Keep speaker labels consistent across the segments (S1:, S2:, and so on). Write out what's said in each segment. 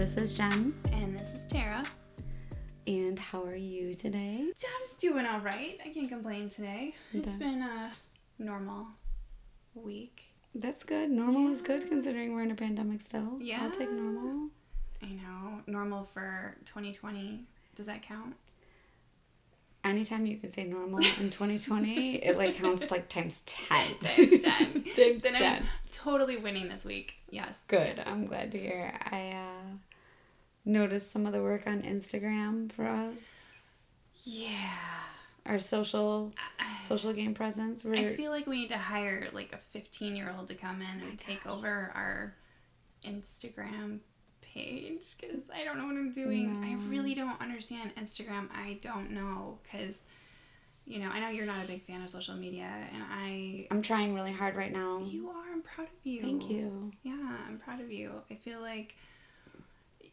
S1: This is Jen.
S2: And this is Tara.
S1: And how are you today?
S2: I'm doing all right. I can't complain today. It's been a normal week.
S1: That's good. Normal yeah. is good considering we're in a pandemic still.
S2: Yeah.
S1: I'll take normal.
S2: I know. Normal for 2020. Does that count?
S1: Anytime you can say normal in 2020, it like counts like times 10.
S2: times 10. times
S1: then 10. I'm
S2: totally winning this week. Yes.
S1: Good.
S2: Yes.
S1: I'm glad to hear. I uh, noticed some of the work on Instagram for us.
S2: Yeah.
S1: Our social social game presence.
S2: We're, I feel like we need to hire like a 15 year old to come in and take over our Instagram page because I don't know what I'm doing. No. I really don't understand Instagram. I don't know because you know I know you're not a big fan of social media, and I
S1: I'm trying really hard right now.
S2: You are. I'm proud of you.
S1: Thank you.
S2: Yeah, I'm proud of you. I feel like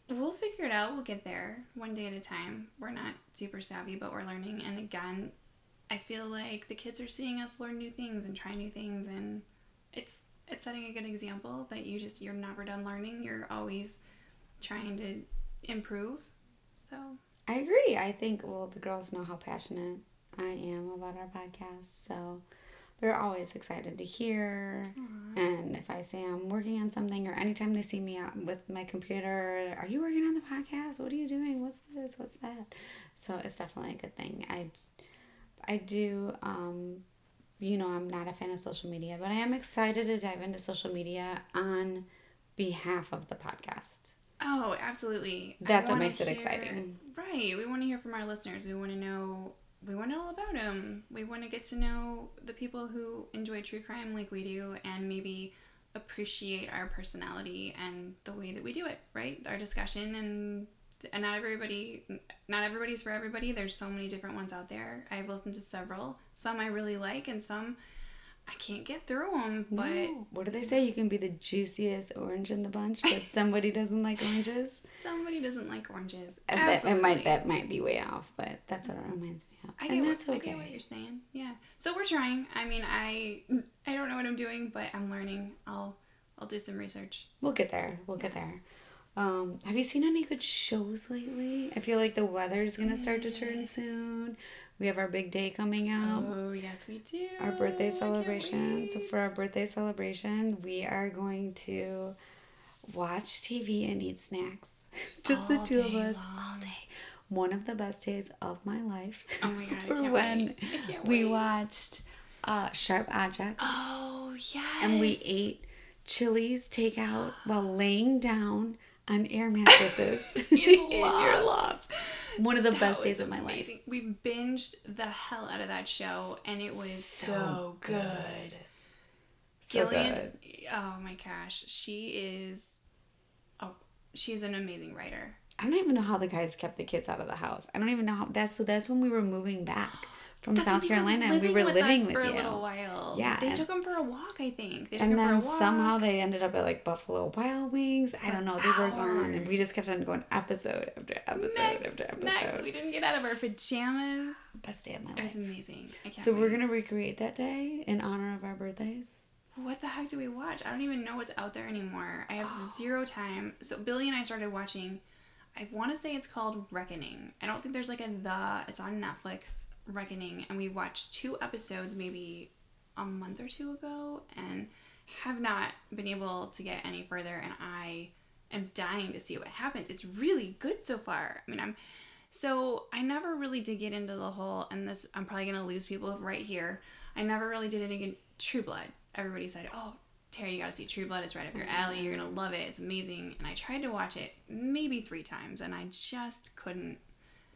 S2: we'll figure it out. We'll get there one day at a time. We're not super savvy, but we're learning. And again, I feel like the kids are seeing us learn new things and try new things, and it's it's setting a good example that you just you're never done learning. You're always trying to improve. So
S1: I agree. I think well the girls know how passionate I am about our podcast, so they're always excited to hear. Aww. And if I say I'm working on something, or anytime they see me out with my computer, are you working on the podcast? What are you doing? What's this? What's that? So it's definitely a good thing. I I do. Um, you know, I'm not a fan of social media, but I am excited to dive into social media on behalf of the podcast.
S2: Oh, absolutely.
S1: That's what makes hear, it exciting.
S2: Right. We want to hear from our listeners. We want to know we want to know all about them. We want to get to know the people who enjoy true crime like we do and maybe appreciate our personality and the way that we do it, right? Our discussion and and not everybody not everybody's for everybody. There's so many different ones out there. I've listened to several. Some I really like and some I can't get through them, but no.
S1: what do they say? You can be the juiciest orange in the bunch, but somebody doesn't like oranges.
S2: Somebody doesn't like oranges.
S1: And that it might that might be way off, but that's what it reminds me of.
S2: I get and that's what, okay. I get what you're saying. Yeah. So we're trying. I mean, I I don't know what I'm doing, but I'm learning. I'll I'll do some research.
S1: We'll get there. We'll get there. Um, have you seen any good shows lately? I feel like the weather's gonna start to turn mm. soon. We have our big day coming up.
S2: Oh, yes, we do.
S1: Our birthday celebration. So, for our birthday celebration, we are going to watch TV and eat snacks. Just all the two of us
S2: long. all day.
S1: One of the best days of my life.
S2: Oh my god!
S1: for when we watched uh, Sharp Objects.
S2: Oh yes.
S1: And we ate Chili's takeout while laying down on air mattresses
S2: in, in your loft
S1: one of the that best days of my amazing. life.
S2: We binged the hell out of that show, and it was so, so good. good.
S1: So Gillian, good.
S2: oh my gosh, she is. Oh, she's an amazing writer.
S1: I don't even know how the guys kept the kids out of the house. I don't even know how. That's so. That's when we were moving back from That's South Carolina, and we were with living with
S2: for
S1: you
S2: a little while.
S1: Yeah,
S2: they took them for a walk. I think.
S1: and then somehow they ended up at like Buffalo Wild Wings. I don't know. They were gone, and we just kept on going episode after episode
S2: next,
S1: after episode.
S2: Next, we didn't get out of our pajamas.
S1: Best day of my life.
S2: It was amazing.
S1: so
S2: wait.
S1: we're gonna recreate that day in honor of our birthdays.
S2: What the heck do we watch? I don't even know what's out there anymore. I have zero time. So Billy and I started watching. I want to say it's called Reckoning. I don't think there's like a the. It's on Netflix. Reckoning, and we watched two episodes maybe a month or two ago, and have not been able to get any further. And I am dying to see what happens. It's really good so far. I mean, I'm so I never really did get into the whole, and this I'm probably gonna lose people right here. I never really did it again. True Blood. Everybody said, "Oh, Terry, you gotta see True Blood. It's right up your mm-hmm. alley. You're gonna love it. It's amazing." And I tried to watch it maybe three times, and I just couldn't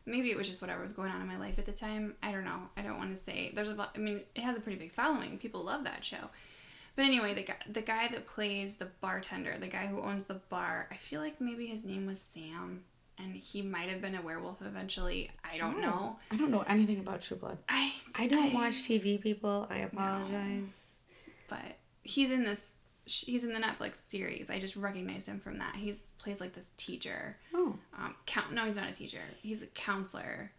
S2: maybe it was just whatever was going on in my life at the time. I don't know. I don't want to say there's a. I mean, it has a pretty big following. People love that show. But anyway, the guy, the guy that plays the bartender, the guy who owns the bar, I feel like maybe his name was Sam, and he might have been a werewolf eventually. I don't oh, know.
S1: I don't know anything about True Blood.
S2: I
S1: I don't I, watch TV, people. I apologize.
S2: No, but he's in this he's in the Netflix series. I just recognized him from that. He's plays like this teacher.
S1: Oh.
S2: Um, count. No, he's not a teacher. He's a counselor.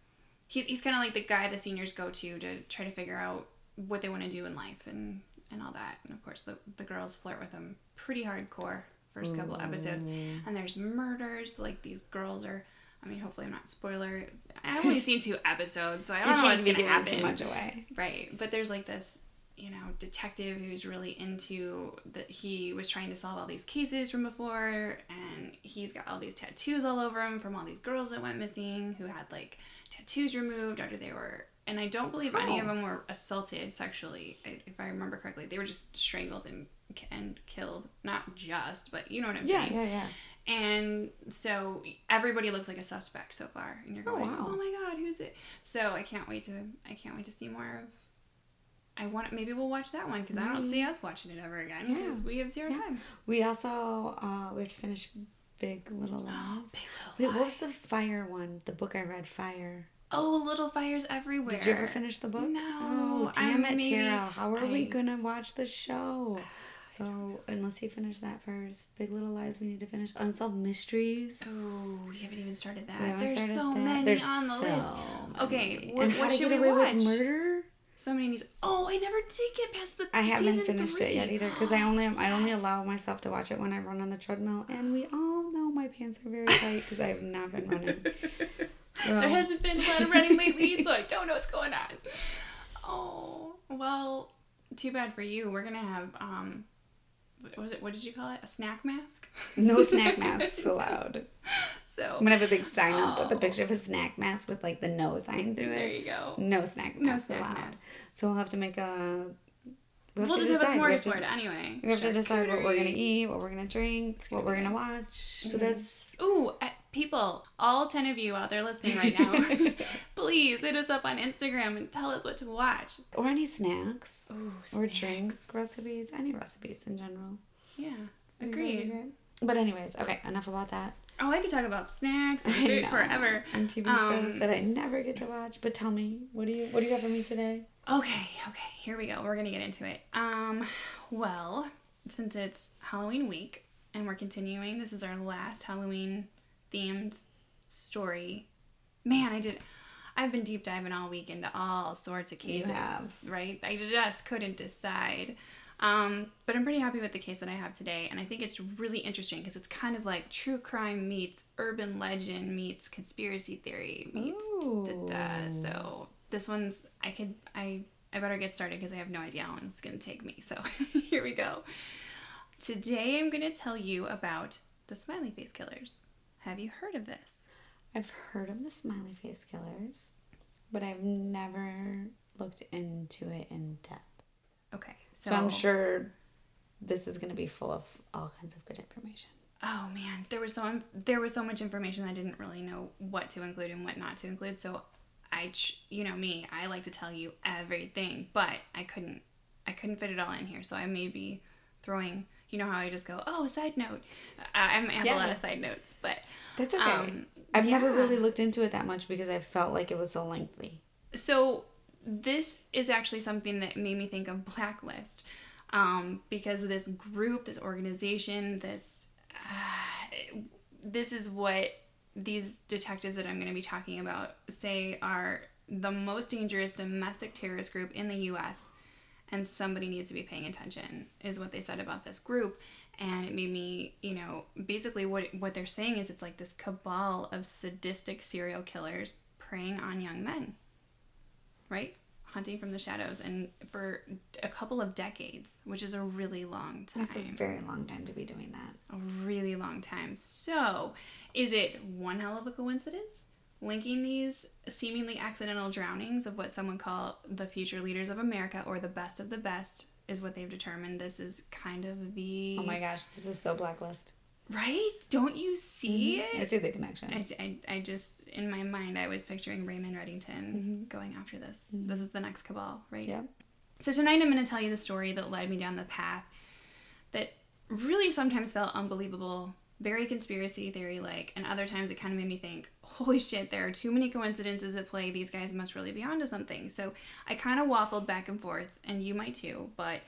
S2: He's he's kind of like the guy the seniors go to to try to figure out what they want to do in life and and all that. And of course, the the girls flirt with him pretty hardcore. first couple episodes, and there's murders. Like these girls are. I mean, hopefully, I'm not spoiler. I've only seen two episodes, so I don't know what's gonna happen.
S1: too much away.
S2: Right, but there's like this, you know, detective who's really into that. He was trying to solve all these cases from before, and he's got all these tattoos all over him from all these girls that went missing who had like tattoos removed after they were. And I don't believe any of
S1: Oh.
S2: them were assaulted sexually, if I remember correctly. They were just strangled and and killed. Not just, but you know what I'm
S1: Yeah,
S2: saying.
S1: yeah, yeah.
S2: And so everybody looks like a suspect so far, and you're
S1: Oh,
S2: going,
S1: wow.
S2: "Oh my god, who's it?" So I can't wait to I can't wait to see more of. I want maybe we'll watch that one because I don't see us watching it ever again
S1: Mm-hmm. Yeah.
S2: because we have zero
S1: Yeah.
S2: time.
S1: We also uh, we have to finish Big Little Lies.
S2: Big Little
S1: Wait, what was the fire one? The book I read, Fire.
S2: Oh, little fires everywhere.
S1: Did you ever finish the book?
S2: No,
S1: Oh, damn
S2: I'm
S1: it,
S2: maybe-
S1: Tara. How are we gonna watch the show? So unless you finish that first, Big Little Lies, we need to finish Unsolved Mysteries.
S2: Oh, we haven't even started that.
S1: Haven't
S2: There's
S1: started
S2: so
S1: that.
S2: many
S1: There's
S2: on the
S1: so
S2: list. Okay, what-
S1: and
S2: what
S1: to
S2: should
S1: Get
S2: we
S1: Away
S2: watch?
S1: with Murder.
S2: So many news. Oh, I never did get past the.
S1: I haven't finished it yet either because I only I only allow myself to watch it when I run on the treadmill, and we all know my pants are very tight because I have not been running. So-
S2: There hasn't been a lot of running lately, so I don't know what's going on. Oh well, too bad for you. We're gonna have um, what was it? What did you call it? A snack mask?
S1: No snack masks allowed.
S2: So
S1: I'm gonna have a big sign up with a
S2: Oh.
S1: picture of a snack mask with like the no sign through it.
S2: there you go.
S1: No snack
S2: No
S1: masks
S2: snack
S1: allowed.
S2: mask.
S1: So we'll have to make a.
S2: We'll,
S1: have to
S2: just have a
S1: decide. We have to-
S2: smorgasbord anyway.
S1: We have to decide what we're gonna eat, what we're gonna drink, what we're gonna watch. So
S2: Mhm.
S1: that's
S2: Ooh, uh, people, all 10 of you out there listening right now, please hit us up on Instagram and tell us what to watch.
S1: or any snacks
S2: Ooh,
S1: or
S2: snacks.
S1: recipes, any recipes in general.
S2: Yeah,
S1: I think that'd be
S2: agreed.
S1: great. But anyways, okay, enough about that.
S2: Oh, I could talk about snacks and food forever.
S1: And TV shows
S2: Um,
S1: that I never get to watch. But tell me, what do you what do you have for me today?
S2: Okay, okay, here we go. We're gonna get into it. Um, well, since it's Halloween week and we're continuing, this is our last Halloween themed story. Man, I did. I've been deep diving all week into all sorts of cases.
S1: You have.
S2: right? I just couldn't decide. Um, but I'm pretty happy with the case that I have today, and I think it's really interesting because it's kind of like true crime meets urban legend meets conspiracy theory meets da, da.
S1: Ooh.
S2: So this one's I could I I better get started because I have no idea how long it's gonna take me. So here we go. Today I'm gonna tell you about the smiley face killers. Have you heard of this?
S1: I've heard of the smiley face killers, but I've never looked into it in depth.
S2: Okay,
S1: So, I'm sure this is going to be full of all kinds of good information.
S2: Oh man, there was so there was so much information I didn't really know what to include and what not to include. So I, you know me, I like to tell you everything, but I couldn't, I couldn't fit it all in here. So I may be throwing, you know how I just go, oh, side note. I, I have a lot of side notes, but
S1: That's okay.
S2: Um,
S1: I've never really looked into it that much because I felt like it was so lengthy.
S2: so this is actually something that made me think of blacklist um, because this group this organization this uh, this is what these detectives that i'm going to be talking about say are the most dangerous domestic terrorist group in the us and somebody needs to be paying attention is what they said about this group. And it made me you know basically what what they're saying is it's like this cabal of sadistic serial killers preying on young men right hunting from the shadows and for a couple of decades which is a really long time
S1: That's a very long time to be doing that.
S2: a really long time. So, is it one hell of a coincidence? Linking these seemingly accidental drownings of what some would call the future leaders of America or the best of the best is what they've determined. This is kind of the.
S1: Oh my gosh, this is so blacklist.
S2: Right? Don't you see mm-hmm.
S1: I
S2: it?
S1: see the connection.
S2: I, I, I just, in my mind, I was picturing Raymond Reddington mm-hmm. going after this. Mm-hmm. This is the next cabal, right?
S1: yeah.
S2: So tonight I'm going to tell you the story that led me down the path that really sometimes felt unbelievable, very conspiracy theory like, and other times it kind of made me think, holy shit, there are too many coincidences at play. These guys must really be onto something. So I kind of waffled back and forth, and you might too, but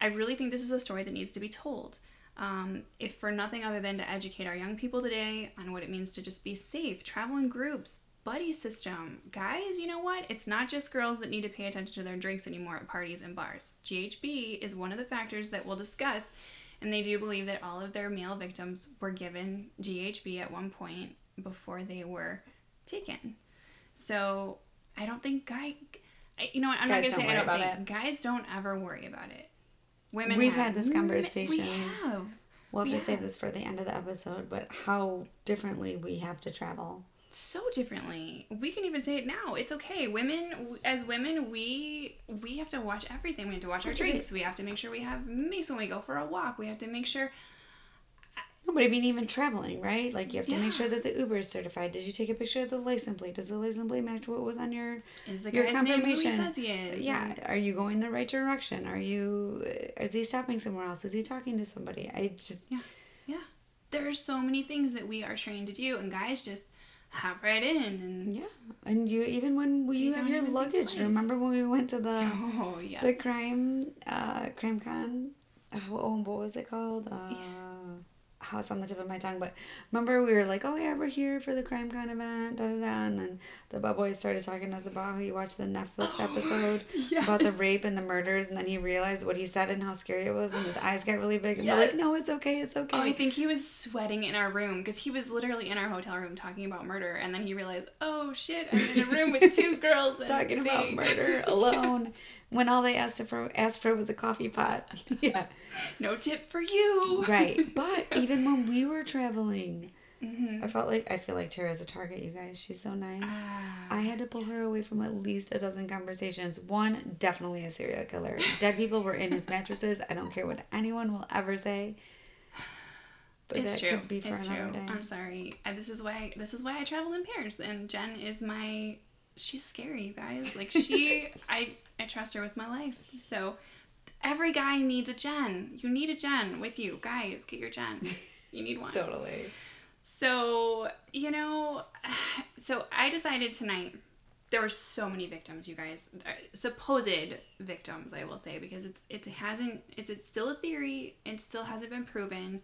S2: I really think this is a story that needs to be told. Um, if for nothing other than to educate our young people today on what it means to just be safe, travel in groups, buddy system. Guys, you know what? It's not just girls that need to pay attention to their drinks anymore at parties and bars. GHB is one of the factors that we'll discuss And they do believe that all of their male victims were given GHB at one point before they were taken. So I don't think guy, I, you know what? I'm
S1: Guys
S2: not gonna say I don't
S1: about
S2: think guys don't ever worry about it. Women,
S1: We've
S2: have.
S1: had this
S2: mm,
S1: conversation.
S2: We have.
S1: We'll have
S2: We
S1: to save this for the end of the episode, but how differently we have to travel.
S2: so differently. We can even say it now. It's okay. Women, as women, we we have to watch everything. We have to watch our drinks. We have to make sure we have mace when we go for a walk. We have to make sure.
S1: No, but I mean, even traveling, right? Like, you have to
S2: Yeah.
S1: make sure that the Uber is certified. Did you take a picture of the license plate? Does the license plate match what was on your.
S2: Is the
S1: Your
S2: guy's name who he
S1: confirmation.
S2: says he?
S1: Yeah, are you going the right direction? Are you. Is he stopping somewhere else? Is he talking to somebody? I just.
S2: Yeah. Yeah. There are so many things that we are trained to do, and guys just hop right in and.
S1: Yeah. And you, even when we,
S2: You
S1: have your luggage, remember when we went to the.
S2: Oh yes.
S1: The crime, uh, crime con. Oh, what was it called? Uh, how it's on the tip of my tongue, but remember we were like, oh yeah, we're here for the crime con event, da da da, and then the boy started talking to us about how he watched the Netflix episode about the rape and the murders, and then he realized what he said and how scary it was, and his eyes got really big, and we're like, no, it's okay, it's okay.
S2: Oh, I think he was sweating in our room because he was literally in our hotel room talking about murder, and then he realized, oh shit, I'm in a room with two girls and
S1: talking about murder alone when all they asked for asked for was a coffee pot. yeah.
S2: no tip for you.
S1: Right. But even when we were traveling,
S2: Mhm.
S1: I felt like I feel like Tara's a target, you guys. She's so nice.
S2: Ah,
S1: I had to pull her away from at least a dozen conversations. One, definitely a serial killer. Dead people were in his mattresses. I don't care what anyone will ever say. But
S2: it's
S1: that
S2: true.
S1: could be for
S2: it's
S1: another
S2: true.
S1: day.
S2: I'm sorry. I, this is why this is why I travel in pairs. And Jen is my. She's scary, you guys. Like she, I I trust her with my life. So every guy needs a Jen. You need a Jen with you, guys. Get your Jen. You need one.
S1: Totally.
S2: So, you know, so I decided tonight there were so many victims, you guys. Uh, Supposed victims, I will say, because it's it hasn't it's it's still a theory, it still hasn't been proven.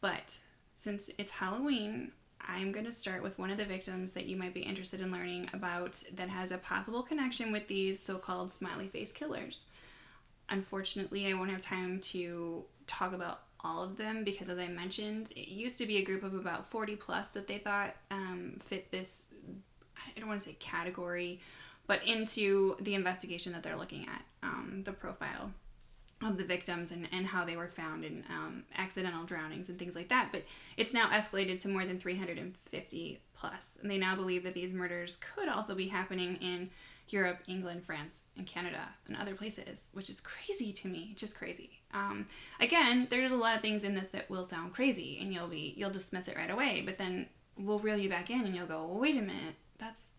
S2: But since it's Halloween, I'm going to start with one of the victims that you might be interested in learning about that has a possible connection with these so-called smiley face killers. Unfortunately, I won't have time to talk about all of them because, as I mentioned, it used to be a group of about 40 plus that they thought um, fit this, I don't want to say category, but into the investigation that they're looking at, um, the profile of the victims and, and how they were found in um, accidental drownings and things like that. But it's now escalated to more than 350 plus. And they now believe that these murders could also be happening in Europe, England, France, and Canada, and other places, which is crazy to me. Just crazy. Um, again, there's a lot of things in this that will sound crazy, and you'll be you'll dismiss it right away. But then we'll reel you back in, and you'll go, well, wait a minute, that's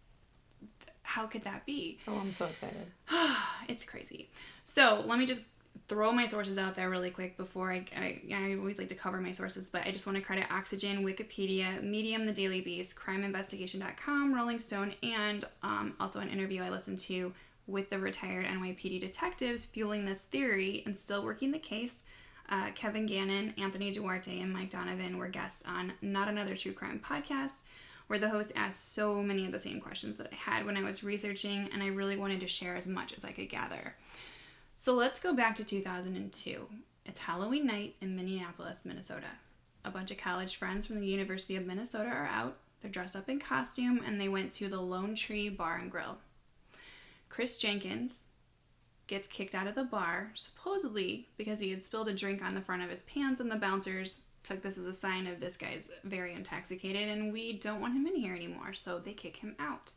S2: how could that be?
S1: Oh, I'm so excited.
S2: it's crazy. So let me just throw my sources out there really quick before I, I, I always like to cover my sources, but I just want to credit Oxygen, Wikipedia, Medium, The Daily Beast, CrimeInvestigation.com, Rolling Stone, and um, also an interview I listened to with the retired NYPD detectives fueling this theory and still working the case. Uh, Kevin Gannon, Anthony Duarte, and Mike Donovan were guests on Not Another True Crime podcast, where the host asked so many of the same questions that I had when I was researching, and I really wanted to share as much as I could gather. So let's go back to 2002. It's Halloween night in Minneapolis, Minnesota. A bunch of college friends from the University of Minnesota are out. They're dressed up in costume and they went to the Lone Tree Bar and Grill. Chris Jenkins gets kicked out of the bar, supposedly because he had spilled a drink on the front of his pants, and the bouncers took this as a sign of this guy's very intoxicated and we don't want him in here anymore, so they kick him out.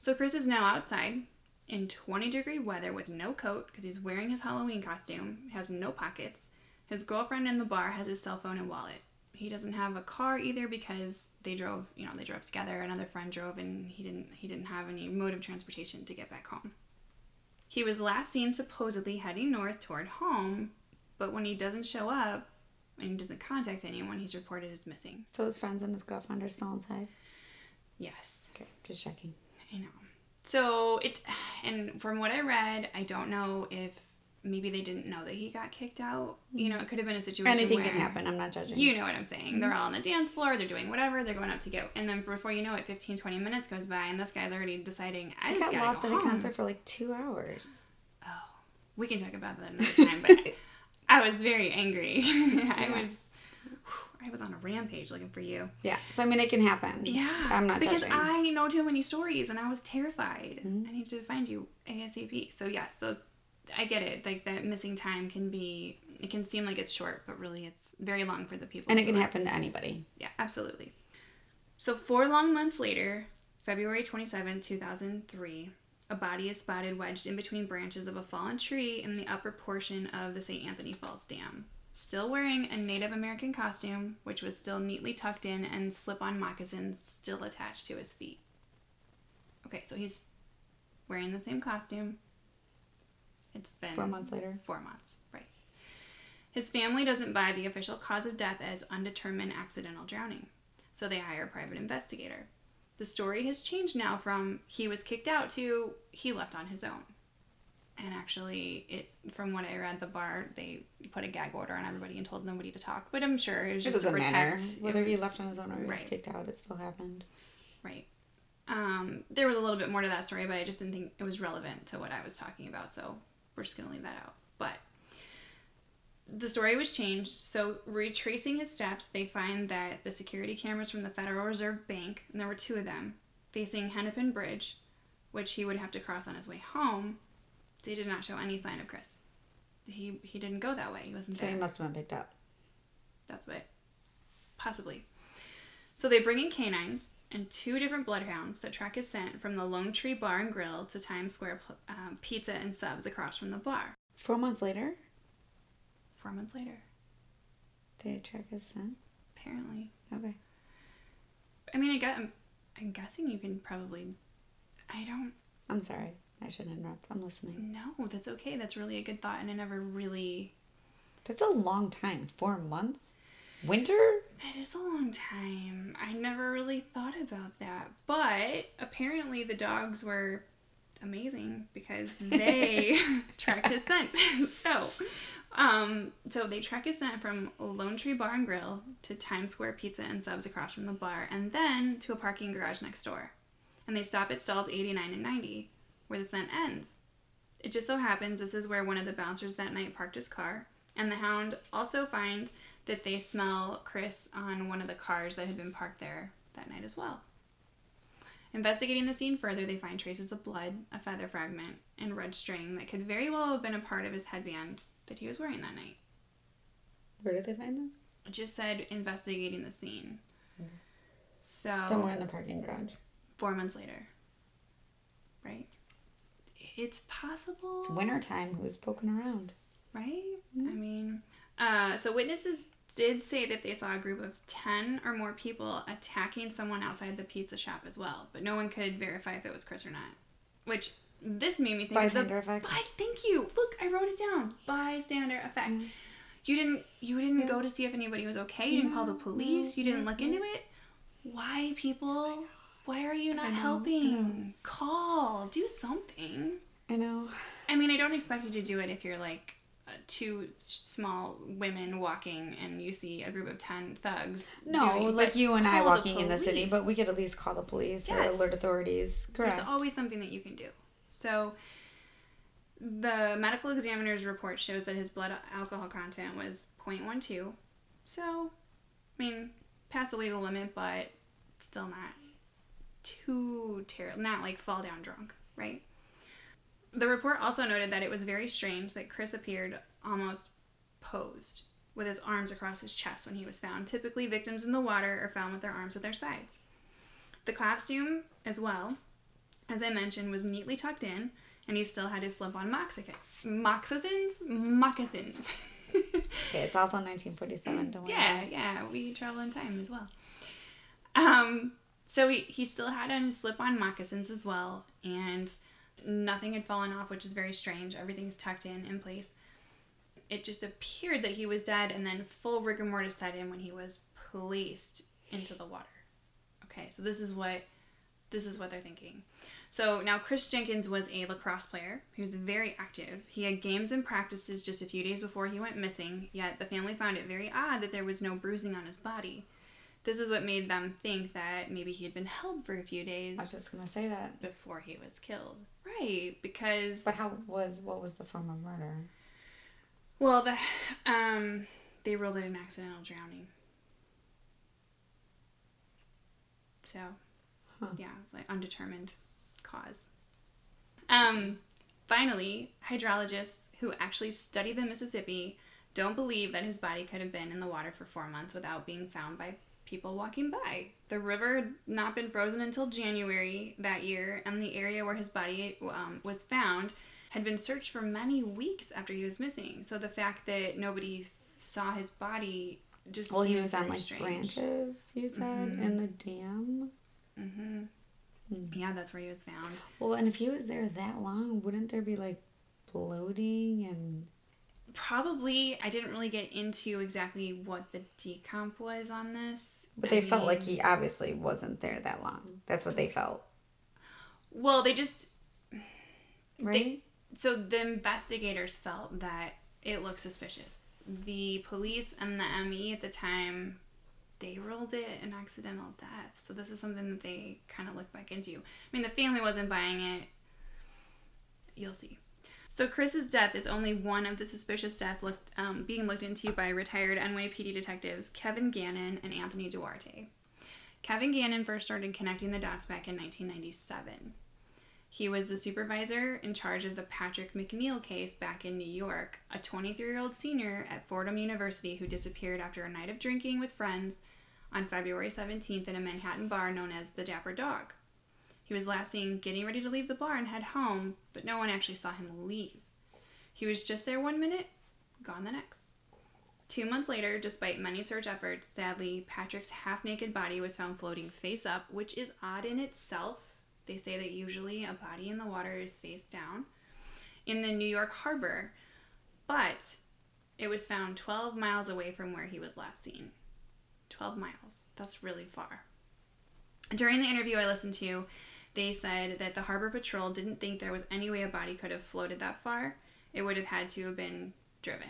S2: So Chris is now outside in 20 degree weather with no coat because he's wearing his Halloween costume, has no pockets. His girlfriend in the bar has his cell phone and wallet. He doesn't have a car either because they drove, you know, they drove together. Another friend drove and he didn't he didn't have any mode of transportation to get back home. He was last seen supposedly heading north toward home, but when he doesn't show up and he doesn't contact anyone, he's reported as missing.
S1: So his friends and his girlfriend are still inside?
S2: Yes.
S1: Okay, just checking.
S2: I know. So it, and from what I read, I don't know if maybe they didn't know that he got kicked out. You know, it could have been a situation
S1: Anything
S2: where,
S1: can happen. I'm not judging.
S2: You know what I'm saying? They're mhm. all on the dance floor. They're doing whatever. They're going up to get, and then before you know it, 15, 20 minutes goes by, and this guy's already deciding. I
S1: I
S2: just
S1: got lost
S2: go
S1: at a concert for like two hours.
S2: Oh, we can talk about that another time. But I was very angry. I
S1: Yeah.
S2: was I was on a rampage looking for you.
S1: Yeah. So I mean, it can happen.
S2: Yeah.
S1: I'm not
S2: because
S1: judging.
S2: I know too many stories and I was terrified.
S1: Mhm.
S2: I needed to find you ASAP. So yes, those I get it. Like that missing time can be it can seem like it's short, but really it's very long for the people.
S1: and it can happen to anybody.
S2: Yeah, absolutely. So four long months later, February 27, 2003, a body is spotted wedged in between branches of a fallen tree in the upper portion of the St. Anthony Falls Dam. Still wearing a Native American costume, which was still neatly tucked in, and slip on moccasins still attached to his feet. Okay, so he's wearing the same costume. It's been
S1: Four months later.
S2: Four months, right. His family doesn't buy the official cause of death as undetermined accidental drowning, so they hire a private investigator. The story has changed now from he was kicked out to he left on his own. And actually, it from what I read, the bar they put a gag order on everybody and told nobody to talk. But I'm sure it was
S1: It
S2: just to
S1: doesn't matter
S2: protect it
S1: whether he left on his own or he was kicked out. It still happened.
S2: Right. Um, there was a little bit more to that story, but I just didn't think it was relevant to what I was talking about, so we're just gonna leave that out. But the story was changed, so retracing his steps, they find that the security cameras from the Federal Reserve Bank, and there were two of them, facing Hennepin Bridge, which he would have to cross on his way home, they did not show any sign of Chris. He he didn't go that way. He wasn't
S1: So
S2: there.
S1: he must have been picked up.
S2: That's what, possibly. So they bring in canines and two different bloodhounds that track his scent from the Lone Tree Bar and Grill to Times Square um, Pizza and Subs across from the bar.
S1: Four months later,
S2: Four months later,
S1: they track his scent.
S2: apparently.
S1: Okay.
S2: I mean, I get, I'm, I'm guessing you can probably. I don't
S1: I'm sorry. I shouldn't interrupt. I'm listening.
S2: No, That's okay. That's really a good thought, and I never really.
S1: That's a long time. Four months? Winter?
S2: That is a long time. I never really thought about that. But apparently the dogs were amazing because they tracked his scent. so, um, so they track his scent from Lone Tree Bar and Grill to Times Square Pizza and Subs across from the bar, and then to a parking garage next door. And they stop at stalls 89 and 90, where the scent ends. It just so happens this is where one of the bouncers that night parked his car, and the hound also finds that they smell Chris on one of the cars that had been parked there that night as well. Investigating the scene further, they find traces of blood, a feather fragment, and red string that could very well have been a part of his headband that he was wearing that night.
S1: Where did they find this?
S2: It just said investigating the scene. Mm. So
S1: Somewhere in the parking garage.
S2: four months later? It's possible.
S1: It's winter time. Who's poking around?
S2: right? I mean, uh, so witnesses did say that they saw a group of 10 or more people attacking someone outside the pizza shop as well, but no one could verify if it was Chris or not. Which this made me think of the
S1: Bystander effect.
S2: By, thank you. Look, I wrote it down. Bystander effect. You didn't you didn't go to see if anybody was okay. You didn't call the police. You didn't look into it. Why people? Why are you not helping? Call. Do something.
S1: I know.
S2: I mean, I don't expect you to do it if you're like uh, two small women walking and you see a group of 10 thugs.
S1: No,
S2: doing-
S1: like you and I
S2: call the
S1: walking in the city, but we could at least call the police
S2: Yes.
S1: or alert authorities. Correct.
S2: There's always something that you can do. So, the medical examiner's report shows that his blood alcohol content was 0.12. So, I mean, past the legal limit, but still not too terrible. Not like fall down drunk, right? The report also noted that it was very strange that Chris appeared almost posed with his arms across his chest when he was found. Typically, victims in the water are found with their arms at their sides. The costume, as well, as I mentioned, was neatly tucked in, and he still had his slip-on moccasins. Moccasins? Moccasins.
S1: Okay, it's also 1947. Don't worry.
S2: yeah, yeah, we travel in time as well. Um, so he, he still had on his slip-on moccasins as well, and nothing had fallen off, which is very strange. Everything's tucked in in place. It just appeared that he was dead, and then full rigor mortis set in when he was placed into the water. Okay, so this is what this is what they're thinking. So now Chris Jenkins was a lacrosse player. He was very active. He had games and practices just a few days before he went missing, yet the family found it very odd that there was no bruising on his body. This is what made them think that maybe he had been held for a few days
S1: I was just gonna say that.
S2: before he was killed. Right, because
S1: But how was what was the form of murder?
S2: Well, the um, they ruled it an accidental drowning. So,
S1: Huh.
S2: yeah, like undetermined cause. Um, finally, hydrologists who actually study the Mississippi don't believe that his body could have been in the water for four months without being found by people walking by. The river had not been frozen until January that year, and the area where his body um, was found had been searched for many weeks after he was missing. So the fact that nobody saw his body just
S1: Well, he was on like
S2: strange.
S1: branches, you said,
S2: Mhm.
S1: in the dam.
S2: Mm-hmm.
S1: Hmm.
S2: Yeah, that's where he was found.
S1: Well, and if he was there that long, wouldn't there be like bloating and
S2: Probably, I didn't really get into exactly what the decomp was on this.
S1: But
S2: I
S1: they felt like he obviously wasn't there that long. That's what they felt,
S2: Well, they just
S1: right?
S2: so the investigators felt that it looked suspicious. The police and the ME at the time they ruled it an accidental death. So this is something that they kind of look back into. I mean, the family wasn't buying it. You'll see. So Chris's death is only one of the suspicious deaths looked um, being looked into by retired NYPD detectives Kevin Gannon and Anthony Duarte. Kevin Gannon first started connecting the dots back in 1997. He was the supervisor in charge of the Patrick McNeil case back in New York, a 23 year old senior at Fordham University who disappeared after a night of drinking with friends on February 17th in a Manhattan bar known as the Dapper Dog. He was last seen getting ready to leave the bar and head home, but no one actually saw him leave. He was just there one minute, gone the next. Two months later, despite many search efforts, sadly, Patrick's half naked body was found floating face up, which is odd in itself. They say that usually a body in the water is face down in the New York harbor, but it was found 12 miles away from where he was last seen. 12 miles. That's really far. During the interview I listened to, they said that the Harbor Patrol didn't think there was any way a body could have floated that far. It would have had to have been driven.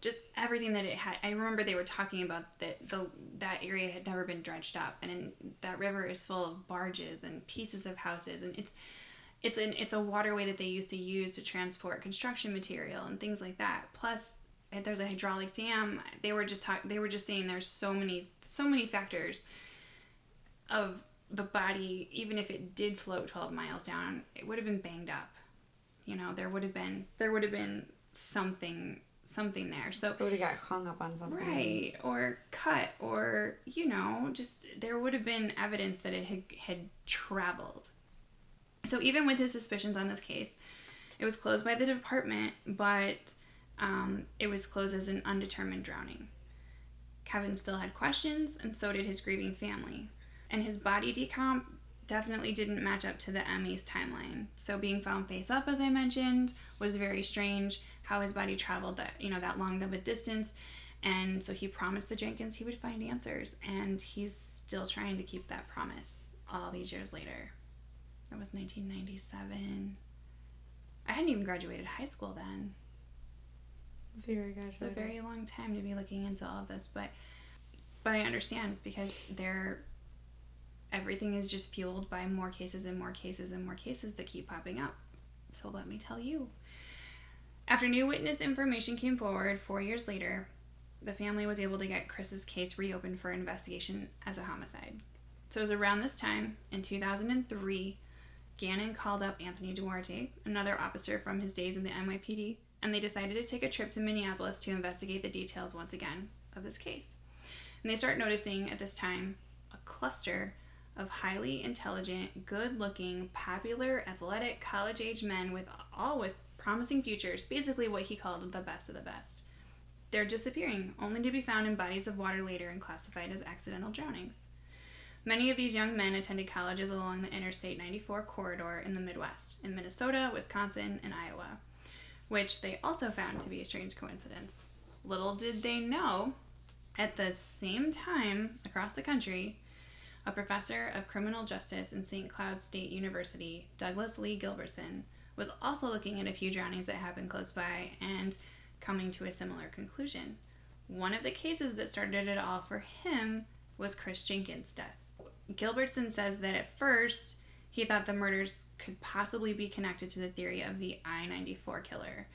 S2: Just everything that it had. I remember they were talking about that the that area had never been dredged up, and in, that river is full of barges and pieces of houses, and it's it's an it's a waterway that they used to use to transport construction material and things like that. Plus, there's a hydraulic dam. They were just talk, they were just saying there's so many so many factors of the body. Even if it did float 12 miles down, it would have been banged up. You know, there would have been there would have been something something there. So
S1: It would have got hung up on something.
S2: Right, or cut, or you know, just there would have been evidence that it had, had traveled. So even with his suspicions on this case, it was closed by the department, but um, it was closed as an undetermined drowning. Kevin still had questions, and so did his grieving family. And his body decomp definitely didn't match up to the ME's timeline. So being found face up, as I mentioned, was very strange. How his body traveled that you know that long of a distance, and so he promised the Jenkins he would find answers, and he's still trying to keep that promise all these years later. That was 1997. I hadn't even graduated high school then.
S1: Zero
S2: It's a very long time to be looking into all of this, but but I understand because they're everything is just fueled by more cases and more cases and more cases that keep popping up. So let me tell you. After new witness information came forward four years later, the family was able to get Chris's case reopened for investigation as a homicide. So it was around this time, in 2003, Gannon called up Anthony Duarte, another officer from his days in the NYPD, and they decided to take a trip to Minneapolis to investigate the details once again of this case. And they start noticing at this time a cluster of highly intelligent, good looking, popular, athletic, college age men with all with promising futures, basically what he called the best of the best. They're disappearing, only to be found in bodies of water later and classified as accidental drownings. Many of these young men attended colleges along the Interstate 94 corridor in the Midwest, in Minnesota, Wisconsin, and Iowa, which they also found to be a strange coincidence. Little did they know, at the same time across the country, a professor of criminal justice in St. Cloud State University, Douglas Lee Gilbertson, was also looking at a few drownings that happened close by and coming to a similar conclusion. One of the cases that started it all for him was Chris Jenkins' death. Gilbertson says that at first he thought the murders could possibly be connected to the theory of the I 94 killer.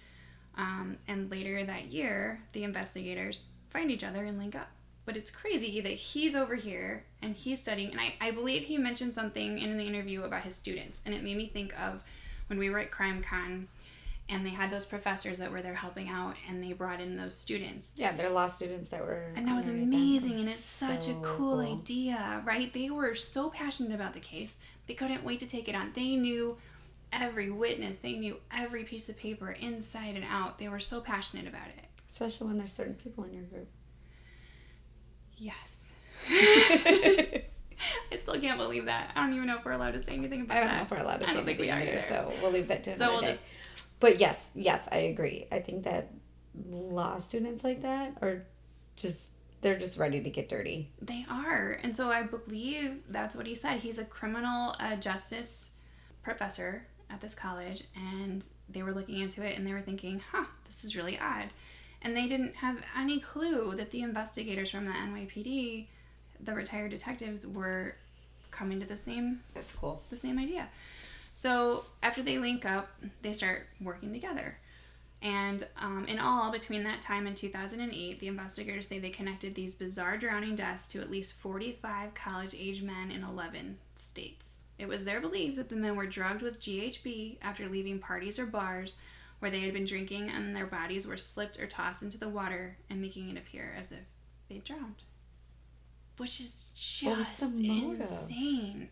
S2: Um, and later that year, the investigators find each other and link up. But it's crazy that he's over here and he's studying. And I, I believe he mentioned something in the interview about his students. And it made me think of when we were at Crime Con and they had those professors that were there helping out and they brought in those students.
S1: Yeah, they're law students that were.
S2: And that was amazing.
S1: That
S2: And
S1: was
S2: it's such a
S1: so
S2: cool, idea, right? They were so passionate about the case. They couldn't wait to take it on. They knew every witness, they knew every piece of paper inside and out. They were so passionate about it.
S1: Especially when there's certain people in your group.
S2: Yes. I still can't believe that. I don't even know if we're allowed to say anything about
S1: I don't
S2: that.
S1: know if we're allowed to say
S2: we
S1: anything
S2: are
S1: either,
S2: either.
S1: so we'll leave that to
S2: So
S1: another
S2: we'll
S1: day.
S2: just-
S1: But yes, yes, I agree. I think that law students like that are just they're just ready to get dirty.
S2: They are. And so I believe that's what he said. He's a criminal uh, justice professor at this college, and they were looking into it and they were thinking, huh, this is really odd. And they didn't have any clue that the investigators from the NYPD, the retired detectives, were coming to the same
S1: That's cool.
S2: the same idea. So after they link up, they start working together. And um, in all, between that time and 2008, the investigators say they connected these bizarre drowning deaths to at least 45 college age men in 11 states. It was their belief that the men were drugged with GHB after leaving parties or bars where they had been drinking and their bodies were slipped or tossed into the water and making it appear as if they drowned. Which is just insane.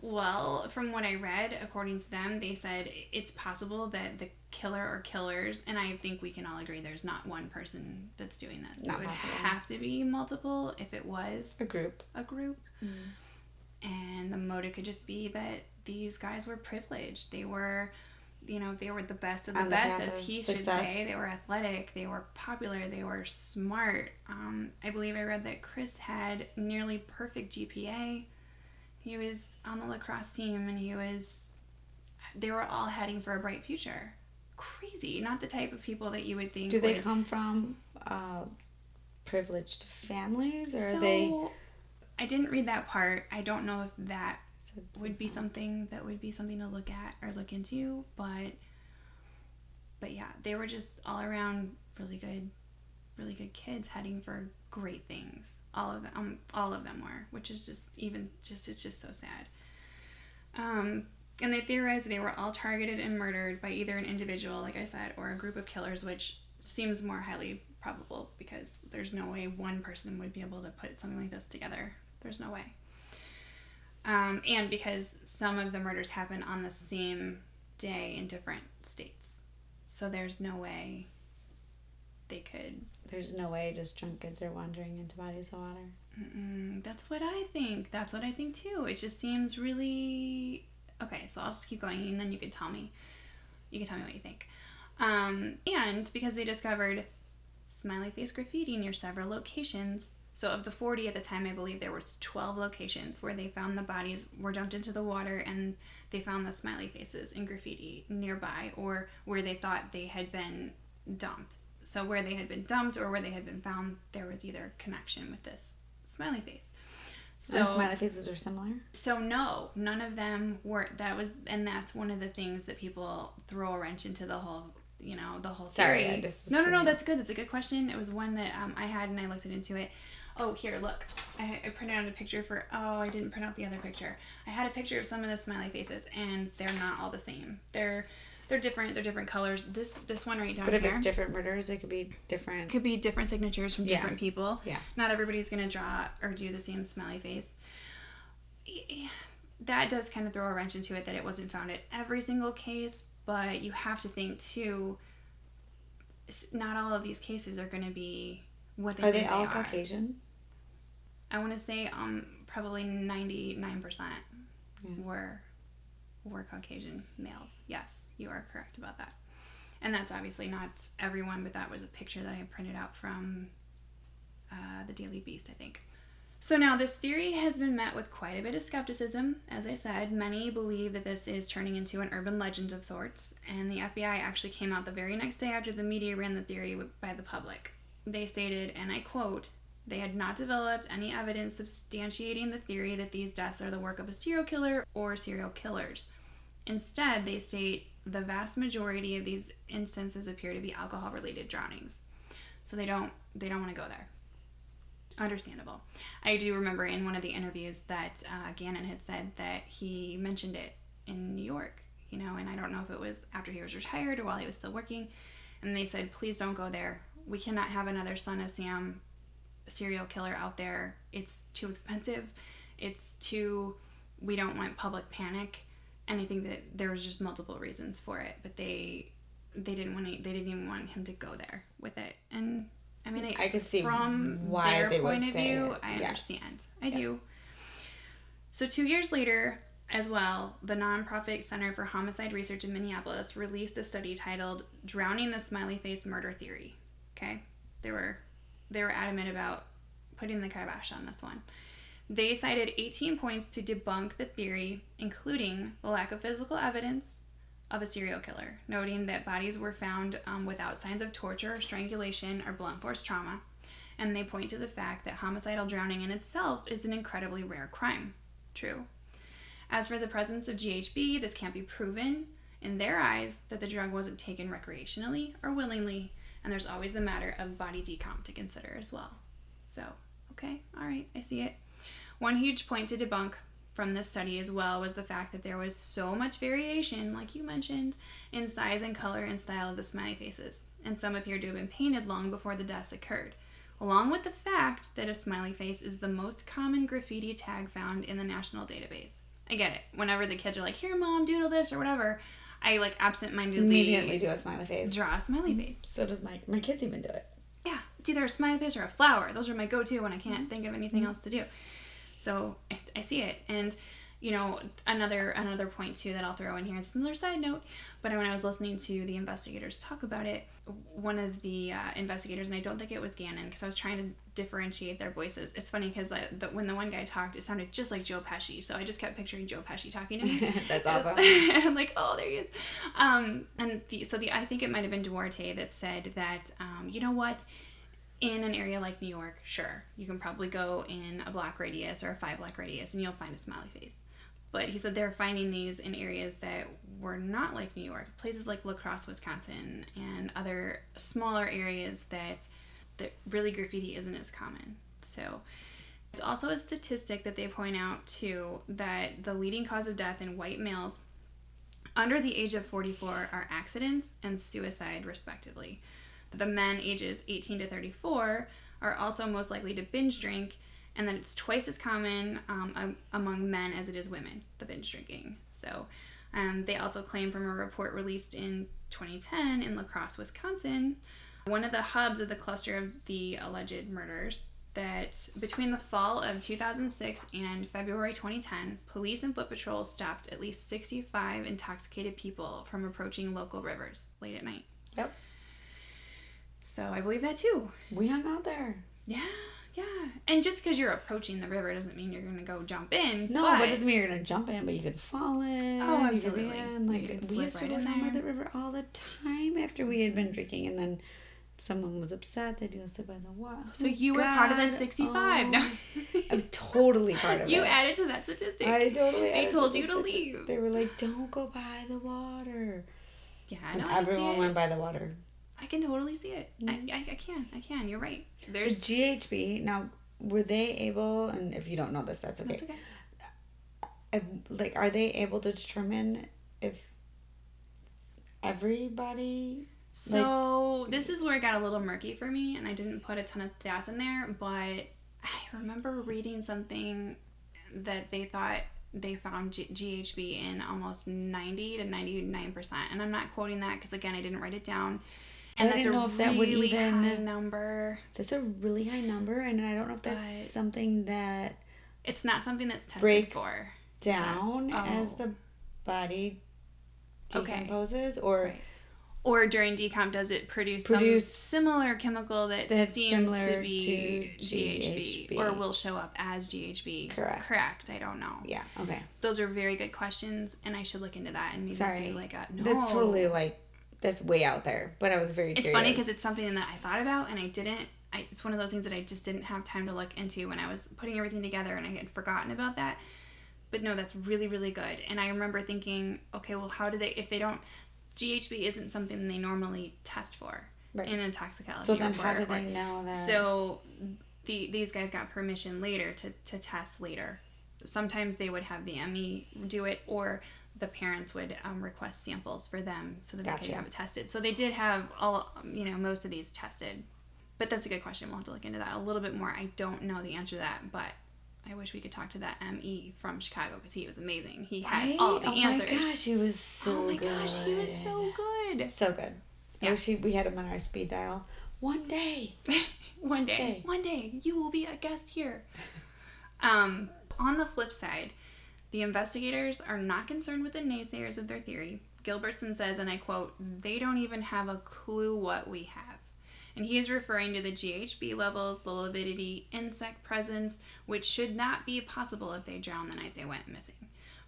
S2: Well, from what I read, according to them, they said it's possible that the killer or killers, and I think we can all agree there's not one person that's doing this.
S1: Not
S2: it would
S1: possible.
S2: have to be multiple if it was
S1: A group.
S2: a group. Mm. And the motive could just be that these guys were privileged. They were, you know, they were the best of the
S1: the
S2: best, as he should
S1: success.
S2: say. They were athletic, they were popular, they were smart. Um, I believe I read that Chris had nearly perfect GPA. He was on the lacrosse team and he was, they were all heading for a bright future. Crazy. Not the type of people that you would think.
S1: Do they
S2: would-
S1: come from uh, privileged families or
S2: so,
S1: are they
S2: I didn't read that part. I don't know if that
S1: So
S2: would be something that would be something to look at or look into but but yeah they were just all around really good really good kids heading for great things. All of them um, all of them were which is just even just it's just so sad. Um and they theorized they were all targeted and murdered by either an individual like i said or a group of killers which seems more highly probable because there's no way one person would be able to put something like this together. There's no way um, and because some of the murders happen on the same day in different states. So there's no way they could.
S1: there's no way just drunk kids are wandering into bodies of water.
S2: Mm-mm, that's what I think. That's what I think too. It just seems really. Okay, so I'll just keep going and then you can tell me. You can tell me what you think. Um, and because they discovered smiley face graffiti near several locations. So of the 40 at the time, I believe there was 12 locations where they found the bodies were dumped into the water and they found the smiley faces in graffiti nearby or where they thought they had been dumped. So where they had been dumped or where they had been found, there was either connection with this smiley face.
S1: So
S2: So
S1: smiley faces are similar.
S2: so no, none of them were. That was, and that's one of the things that people throw a wrench into the whole, you know, the whole
S1: Sorry,
S2: theory.
S1: I just was
S2: no, no, no. That's good. That's a good question. It was one that um, I had, and I looked into it. Oh, here, look. I, I printed out a picture for. Oh, I didn't print out the other picture. I had a picture of some of the smiley faces, and they're not all the same. They're they're different. They're different colors. This this one right down here.
S1: But if it's different murders, it could be different.
S2: could be different signatures from
S1: Yeah.
S2: different people.
S1: Yeah.
S2: Not everybody's gonna draw or do the same smiley face. That does kind of throw a wrench into it that it wasn't found at every single case, but you have to think too. Not all of these cases are gonna be what they
S1: Are they all
S2: are.
S1: Caucasian?
S2: I want to say um probably ninety nine percent
S1: Yeah.
S2: were were Caucasian males. Yes, you are correct about that. And that's obviously not everyone, but that was a picture that I had printed out from uh, the Daily Beast, I think. So now this theory has been met with quite a bit of skepticism. As I said, many believe that this is turning into an urban legend of sorts, and the FBI actually came out the very next day after the media ran the theory by the public. They stated, and I quote, they had not developed any evidence substantiating the theory that these deaths are the work of a serial killer or serial killers. Instead, they state the vast majority of these instances appear to be alcohol related drownings. So they don't they don't want to go there. Understandable. I do remember in one of the interviews that uh, Gannon had said that he mentioned it in New York, you know, and I don't know if it was after he was retired or while he was still working. And they said, please don't go there. We cannot have another son of Sam serial killer out there. It's too expensive. It's too, we don't want public panic. And I think that there was just multiple reasons for it, but they they didn't want to, they didn't even want him to go there with it. And I mean, I,
S1: I could see
S2: from
S1: why
S2: their point of view,
S1: it.
S2: I
S1: Yes.
S2: understand. I
S1: Yes.
S2: do. So, two years later, as well, the nonprofit Center for Homicide Research in Minneapolis released a study titled "Drowning the Smiley Face Murder Theory." Okay, they were they were adamant about putting the kibosh on this one. They cited 18 points to debunk the theory, including the lack of physical evidence of a serial killer, noting that bodies were found um, without signs of torture, or strangulation, or blunt force trauma. And they point to the fact that homicidal drowning in itself is an incredibly rare crime. True. As for the presence of GHB, this can't be proven in their eyes that the drug wasn't taken recreationally or willingly, and there's always the matter of body decomp to consider as well. So, okay, all right, I see it. One huge point to debunk from this study as well was the fact that there was so much variation, like you mentioned, in size and color and style of the smiley faces, and some appeared to have been painted long before the deaths occurred, along with the fact that a smiley face is the most common graffiti tag found in the national database. I get it. Whenever the kids are like, "Here, mom, doodle this" or whatever, I like absentmindedly
S1: Immediately do a smiley face.
S2: draw a smiley mm-hmm. face.
S1: So does my my kids even do it.
S2: Yeah, it's either a smiley face or a flower. Those are my go-to when I can't think of anything mm-hmm. else to do. So I, I see it, and you know another another point too that I'll throw in here. It's another side note, but when I was listening to the investigators talk about it, one of the uh, investigators, and I don't think it was Gannon, because I was trying to differentiate their voices. It's funny because when the one guy talked, it sounded just like Joe Pesci, so I just kept picturing Joe Pesci talking to me.
S1: That's awesome.
S2: I'm like, oh, there he is. Um, and the, so the I think it might have been Duarte that said that, um, you know what, in an area like New York, sure, you can probably go in a block radius or a five block radius, and you'll find a smiley face. But he said they're finding these in areas that were not like New York, places like La Crosse, Wisconsin, and other smaller areas that that really graffiti isn't as common. So it's also a statistic that they point out too that the leading cause of death in white males under the age of 44 are accidents and suicide, respectively. The men ages 18 to 34 are also most likely to binge drink, and that it's twice as common um, among men as it is women, the binge drinking. So um, they also claim from a report released in 2010 in La Crosse, Wisconsin, one of the hubs of the cluster of the alleged murders, that between the fall of 2006 and February 2010, police and foot patrol stopped at least 65 intoxicated people from approaching local rivers late at night.
S1: Yep.
S2: So I believe that too.
S1: We hung out there.
S2: Yeah, yeah. And just because you're approaching the river doesn't mean you're going to go jump in.
S1: No,
S2: but
S1: but it doesn't mean you're gonna jump in, but you could fall in.
S2: Oh,
S1: you
S2: absolutely.
S1: in,
S2: You
S1: Like we used to
S2: right
S1: go down by the river all the time after we had been drinking, and then someone was upset. They'd go sit by the water.
S2: Oh, oh so you were part of that 65.
S1: oh,
S2: No.
S1: I'm totally part of
S2: you
S1: it.
S2: You added to that statistic.
S1: I totally.
S2: They told
S1: the
S2: you to leave.
S1: They were like, "Don't go by the water."
S2: yeah, I know.
S1: Everyone went by the water.
S2: I can totally see it.
S1: Mhm.
S2: I, I, I can. I can. You're right.
S1: The
S2: There's.
S1: GHB. Now, were they able? And if you don't know this, that's okay.
S2: That's okay.
S1: like are they able to determine if everybody
S2: So this is where it got a little murky for me, and I didn't put a ton of stats in there, but I remember reading something that they thought they found G- GHB in almost 90 to 99%. And I'm not quoting that because, again, I didn't write it down. And
S1: I
S2: that's
S1: didn't
S2: a
S1: know if that would
S2: really
S1: even-
S2: high number.
S1: that's a really high number and i don't know if that's something that
S2: It's not something that's tested
S1: Breaks
S2: for.
S1: down as
S2: oh.
S1: the body
S2: Okay.
S1: decomposes or
S2: Right. Or during decomp, does it produce,
S1: Produce-
S2: some similar chemical that seems to be
S1: to
S2: GHB,
S1: GHB.
S2: or will show up as GHB?
S1: Correct.
S2: Correct. I don't know.
S1: yeah okay
S2: Those are very good questions, and I should look into that and maybe
S1: Sorry.
S2: do like a no.
S1: that's totally like that's way out there but i was very
S2: It's
S1: curious
S2: funny because it's something that I thought about and I didn't. I, it's one of those things that I just didn't have time to look into when I was putting everything together, and I had forgotten about that. but no, that's really really good. And I remember thinking, okay, well, how do they if they don't GHB isn't something they normally test for
S1: Right.
S2: in a toxicology
S1: So then, how do
S2: report.
S1: they know that?
S2: So the, these guys got permission later to, to test later. Sometimes they would have the ME do it, or the parents would um, request samples for them so that they
S1: Gotcha.
S2: could have it tested. So they did have all, you know, most of these tested. But that's a good question. We'll have to look into that a little bit more. I don't know the answer to that, but I wish we could talk to that ME from Chicago because he was amazing. He had
S1: Right?
S2: all the
S1: oh
S2: answers.
S1: my gosh, he was so good.
S2: oh my
S1: good.
S2: gosh, he was so good.
S1: so good.
S2: Yeah.
S1: I wish he, we had him on our speed dial. One day.
S2: one day,
S1: Day.
S2: one day, you will be a guest here. Um, on the flip side, the investigators are not concerned with the naysayers of their theory. Gilbertson says, and I quote, they don't even have a clue what we have. And he is referring to the GHB levels, the lividity, insect presence, which should not be possible if they drowned the night they went missing.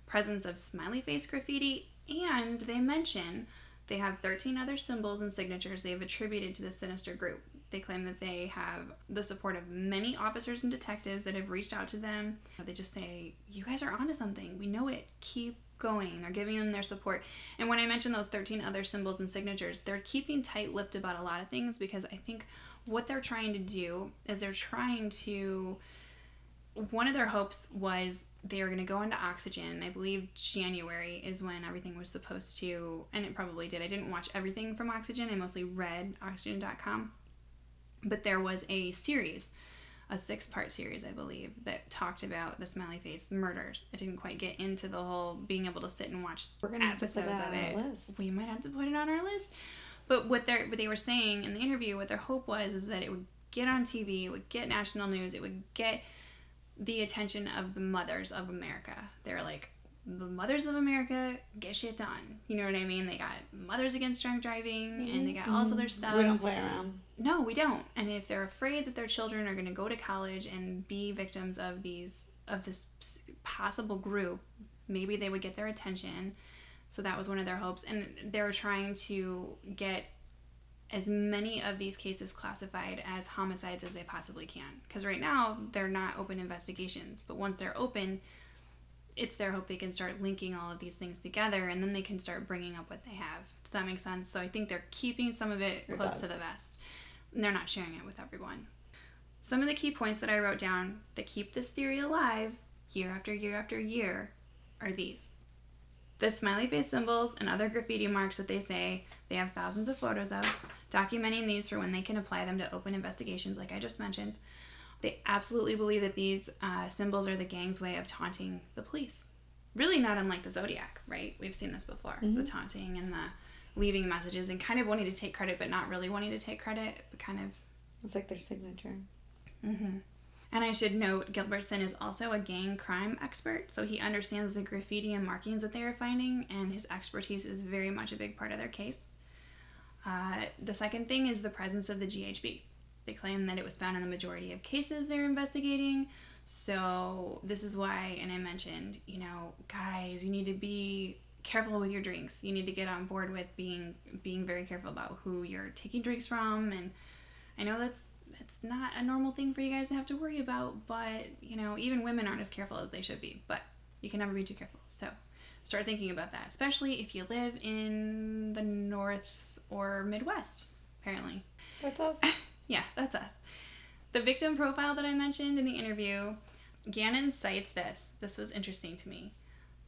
S2: Presence of smiley face graffiti, and they mention they have 13 other symbols and signatures they have attributed to the sinister group. They claim that they have the support of many officers and detectives that have reached out to them. They just say, You guys are onto something. We know it. Keep going. They're giving them their support. And when I mentioned those 13 other symbols and signatures, they're keeping tight lipped about a lot of things because I think what they're trying to do is they're trying to. One of their hopes was they were going to go into oxygen. I believe January is when everything was supposed to, and it probably did. I didn't watch everything from Oxygen, I mostly read oxygen.com. But there was a series, a six part series, I believe, that talked about the smiley face murders. I didn't quite get into the whole being able to sit and watch
S1: We're gonna have to put
S2: episodes of
S1: on
S2: it.
S1: our list.
S2: We might have to put it on our list. But what they what they were saying in the interview, what their hope was, is that it would get on TV, it would get national news, it would get the attention of the mothers of America. They're like, the mothers of America get shit done. You know what I mean? They got mothers against drunk driving, and they got all this other stuff.
S1: Mm-hmm. We don't play around.
S2: No, we don't. And if they're afraid that their children are going to go to college and be victims of these of this possible group, maybe they would get their attention. So that was one of their hopes, and they were trying to get as many of these cases classified as homicides as they possibly can. Because right now they're not open investigations, but once they're open, it's their hope they can start linking all of these things together, and then they can start bringing up what they have. Does that make sense? So I think they're keeping some of it
S1: It
S2: close
S1: does.
S2: to the vest. And they're not sharing it with everyone. Some of the key points that I wrote down that keep this theory alive year after year after year are these. The smiley face symbols and other graffiti marks that they say they have thousands of photos of, documenting these for when they can apply them to open investigations, like I just mentioned. They absolutely believe that these uh, symbols are the gang's way of taunting the police. Really, not unlike the Zodiac, right? We've seen this before the taunting and the leaving messages and kind of wanting to take credit, but not really wanting to take credit, but kind of
S1: It's like their signature.
S2: Mm-hmm. And I should note, Gilbertson is also a gang crime expert, so he understands the graffiti and markings that they are finding, and his expertise is very much a big part of their case. Uh, the second thing is the presence of the GHB. They claim that it was found in the majority of cases they're investigating. So this is why, and I mentioned, you know, guys, you need to be careful with your drinks. You need to get on board with being being very careful about who you're taking drinks from, and I know that's that's not a normal thing for you guys to have to worry about, but you know, even women aren't as careful as they should be. But you can never be too careful. So start thinking about that, especially if you live in the North or Midwest. Apparently,
S1: That's us.
S2: yeah, that's us. The victim profile that I mentioned in the interview, Gannon cites this. This was interesting to me.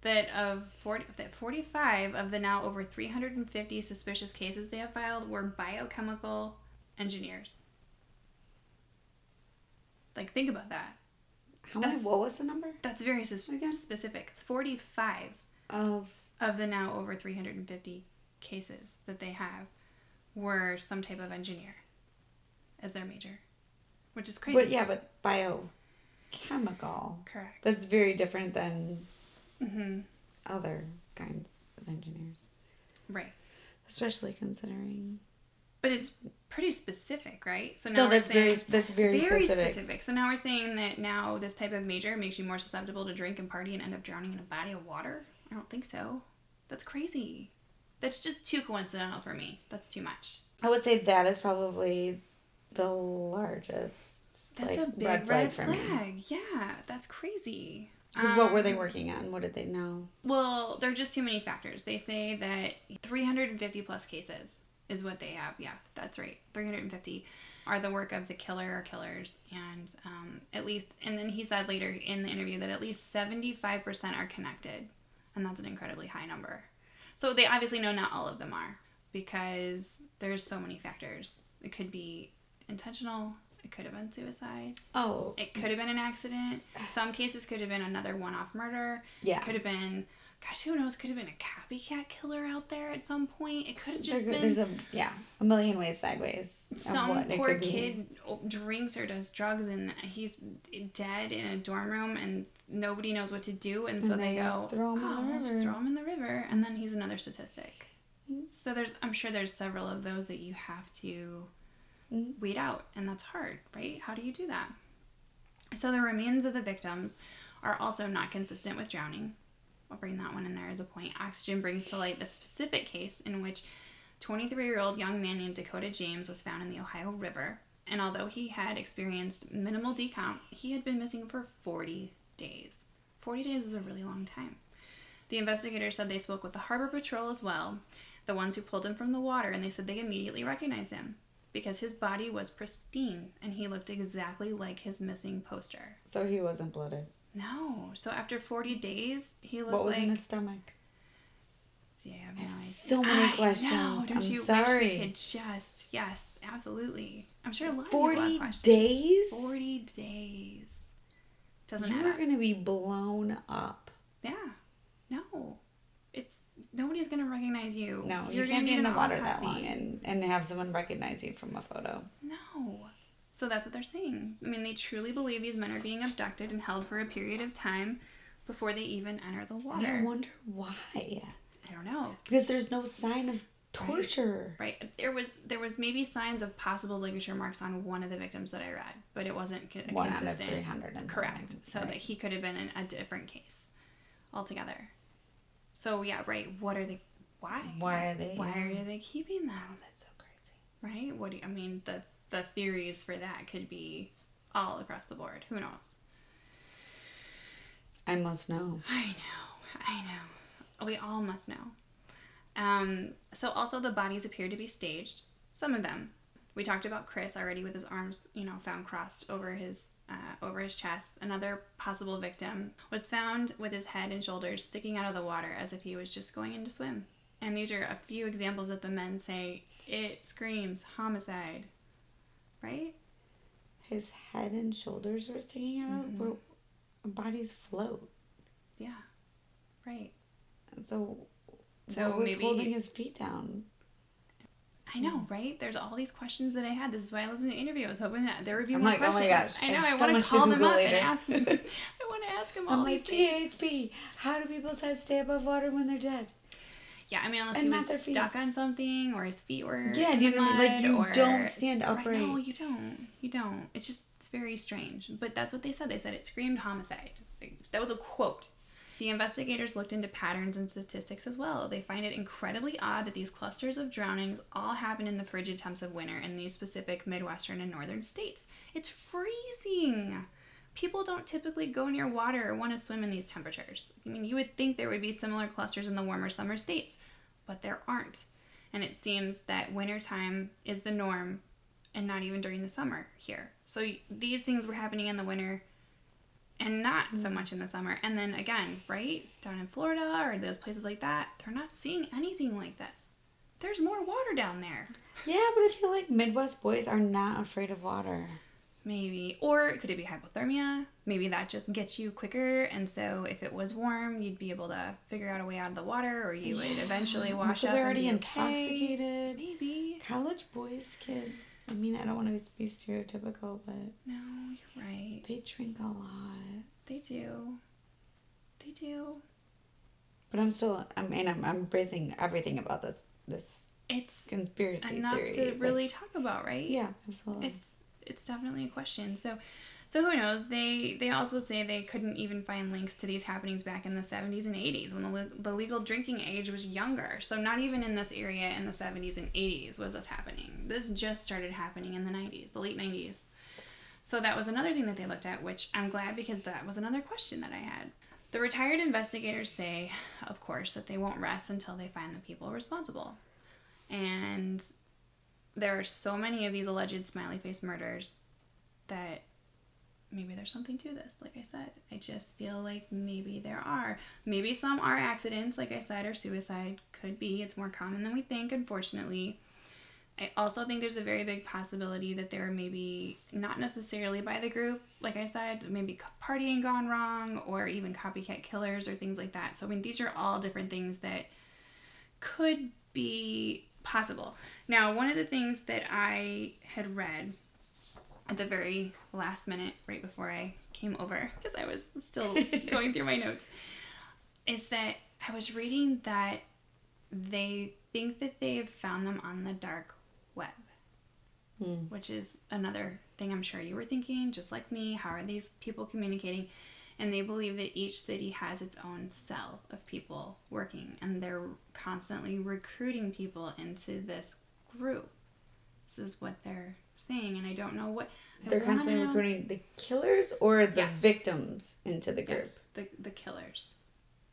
S2: That of 40, that 45 of the now over 350 suspicious cases they have filed were biochemical engineers. Like, think about that.
S1: How many? What was the number
S2: That's very sus- specific. 45
S1: of?
S2: of the now over 350 cases that they have were some type of engineer as their major, which is crazy.
S1: But yeah, but biochemical.
S2: Correct.
S1: That's very different than
S2: hmm
S1: other kinds of engineers,
S2: Right.
S1: especially considering.
S2: But it's pretty specific, right? So now
S1: No, that's very
S2: saying
S1: that's very,
S2: very
S1: specific.
S2: specific. So now we're saying that now this type of major makes you more susceptible to drink and party and end up drowning in a body of water. I don't think so. That's crazy. That's just too coincidental for me. That's too much.
S1: I would say that is probably the largest
S2: That's
S1: like,
S2: a big
S1: red
S2: red
S1: flag
S2: flag. Yeah, that's crazy.
S1: Because what were they working on? What did they know?
S2: Well, there are just too many factors. They say that 350 plus cases is what they have. Yeah, that's right. 350 are the work of the killer or killers. And um, at least, and then he said later in the interview that at least 75% are connected. And that's an incredibly high number. So they obviously know not all of them are because there's so many factors. It could be intentional, it could have been suicide.
S1: Oh,
S2: It could have been an accident. Some cases could have been another one off murder.
S1: Yeah.
S2: It could have been, gosh, who knows? Could have been a copycat killer out there at some point. It could have
S1: there,
S2: just been
S1: there's a yeah a million ways sideways.
S2: some poor kid drinks or does drugs and he's dead in a dorm room and nobody knows what to do. And so
S1: And
S2: they,
S1: they
S2: go,
S1: throw him in the
S2: "Oh,
S1: river."
S2: throw him in the river. And then he's another statistic. So there's, I'm sure there's several of those that you have to Weed out, and that's hard, right? How do you do that? So the remains of the victims are also not consistent with drowning. I'll bring that one in there as a point. Oxygen brings to light the specific case in which 23 year old young man named Dakota James was found in the Ohio River. And although he had experienced minimal decomp, he had been missing for 40 days. 40 days is a really long time. The investigators said they spoke with the Harbor Patrol as well, the ones who pulled him from the water, and they said they immediately recognized him because his body was pristine and he looked exactly like his missing poster.
S1: So he wasn't bloated.
S2: No. So after 40 days, he looked
S1: What was
S2: like
S1: in his stomach?
S2: Yeah, I have
S1: I have so many
S2: I
S1: questions.
S2: Know, don't
S1: I'm
S2: you
S1: sorry.
S2: wish we could just yes, absolutely. I'm sure a lot of people have
S1: days.
S2: Forty days. Doesn't
S1: You
S2: add
S1: are gonna be blown up.
S2: Yeah. No. Nobody's gonna recognize you.
S1: No,
S2: You're
S1: you can't be in the water that long and and have someone recognize you from a photo.
S2: No. So that's what they're saying. I mean, they truly believe these men are being abducted and held for a period of time before they even enter the water.
S1: I wonder why.
S2: I don't know.
S1: Because there's no sign of torture.
S2: Right. There was there was maybe signs of possible ligature marks on one of the victims that I read, but it wasn't co-
S1: One out of
S2: consistent.
S1: three hundred
S2: Correct. So
S1: Right.
S2: that he could have been in a different case altogether. So yeah, right. What are they? Why?
S1: Why are they?
S2: Why are they keeping them?
S1: Oh, that's so crazy.
S2: Right. What do you, I mean? The the theories for that could be all across the board. Who knows?
S1: I must know.
S2: I know, I know. We all must know. Um, so also the bodies appear to be staged. Some of them. We talked about Chris already with his arms, you know, found crossed over his uh, over his chest. Another possible victim was found with his head and shoulders sticking out of the water as if he was just going in to swim. And these are a few examples that the men say it screams homicide. Right?
S1: His head and shoulders were sticking out.
S2: Mhm.
S1: Where bodies float.
S2: Yeah. Right.
S1: So,
S2: So
S1: what was
S2: maybe-
S1: holding his feet down?
S2: I know, mm. right? There's all these questions that I had. This is why I listened to the interview. I was hoping that there would be
S1: I'm
S2: more
S1: like, oh my
S2: questions.
S1: gosh,
S2: I
S1: I
S2: know.
S1: have
S2: I
S1: so
S2: want to
S1: to
S2: call them up
S1: later.
S2: and ask them. I want to ask them all
S1: I'm like. GHB. How do people's heads stay above water when they're dead?
S2: Yeah, I mean, unless
S1: And
S2: he was stuck on something or his feet were
S1: Yeah, you know I? Like, you
S2: or-
S1: don't stand
S2: Right,
S1: upright.
S2: no, you don't. You don't. It's just it's very strange. But that's what they said. They said it screamed homicide. Like, That was a quote. The investigators looked into patterns and statistics as well. They find it incredibly odd that these clusters of drownings all happen in the frigid temps of winter in these specific Midwestern and Northern states. It's freezing. People don't typically go near water or want to swim in these temperatures. I mean, you would think there would be similar clusters in the warmer summer states, but there aren't. And it seems that wintertime is the norm and not even during the summer here. So these things were happening in the winter and not so mm. much in the summer. And then again, right down in Florida or those places like that, they're not seeing anything like this. There's more water down there.
S1: Yeah, but I feel like Midwest boys are not afraid of water.
S2: Maybe. Or could it be hypothermia? Maybe that just gets you quicker. And so if it was warm, you'd be able to figure out a way out of the water or you would eventually wash
S1: because
S2: up.
S1: they're already
S2: okay.
S1: intoxicated.
S2: Maybe.
S1: College boys, kid. I mean, I don't want to be stereotypical, but
S2: No, you're right.
S1: they drink a lot.
S2: They do. They do.
S1: But I'm still. I mean, I'm, I'm bracing everything about this this
S2: It's
S1: conspiracy
S2: enough
S1: theory.
S2: to really talk about, right?
S1: yeah, absolutely.
S2: It's it's definitely a question. So so who knows? They they also say they couldn't even find links to these happenings back in the 70s and 80s when the, the legal drinking age was younger. So not even in this area in the 70s and 80s was this happening. This just started happening in the 90s, the late 90s. So that was another thing that they looked at, which I'm glad because that was another question that I had. The retired investigators say, of course, that they won't rest until they find the people responsible. And there are so many of these alleged smiley face murders that maybe there's something to this. Like I said, I just feel like maybe there are. Maybe some are accidents, like I said, or suicide. Could be. It's more common than we think, unfortunately. I also think there's a very big possibility that there are maybe not necessarily by the group, like I said, maybe partying gone wrong or even copycat killers or things like that. So, I mean, these are all different things that could be possible. Now, one of the things that I had read at the very last minute, right before I came over, because I was still going through my notes, is that I was reading that they think that they've found them on the dark web, hmm. which is another thing I'm sure you were thinking, just like me. How are these people communicating? And they believe that each city has its own cell of people working, and they're constantly recruiting people into this group. This is what they're saying, and I don't know what
S1: they're constantly recruiting the killers or the yes. victims into the group. Yes,
S2: the the killers,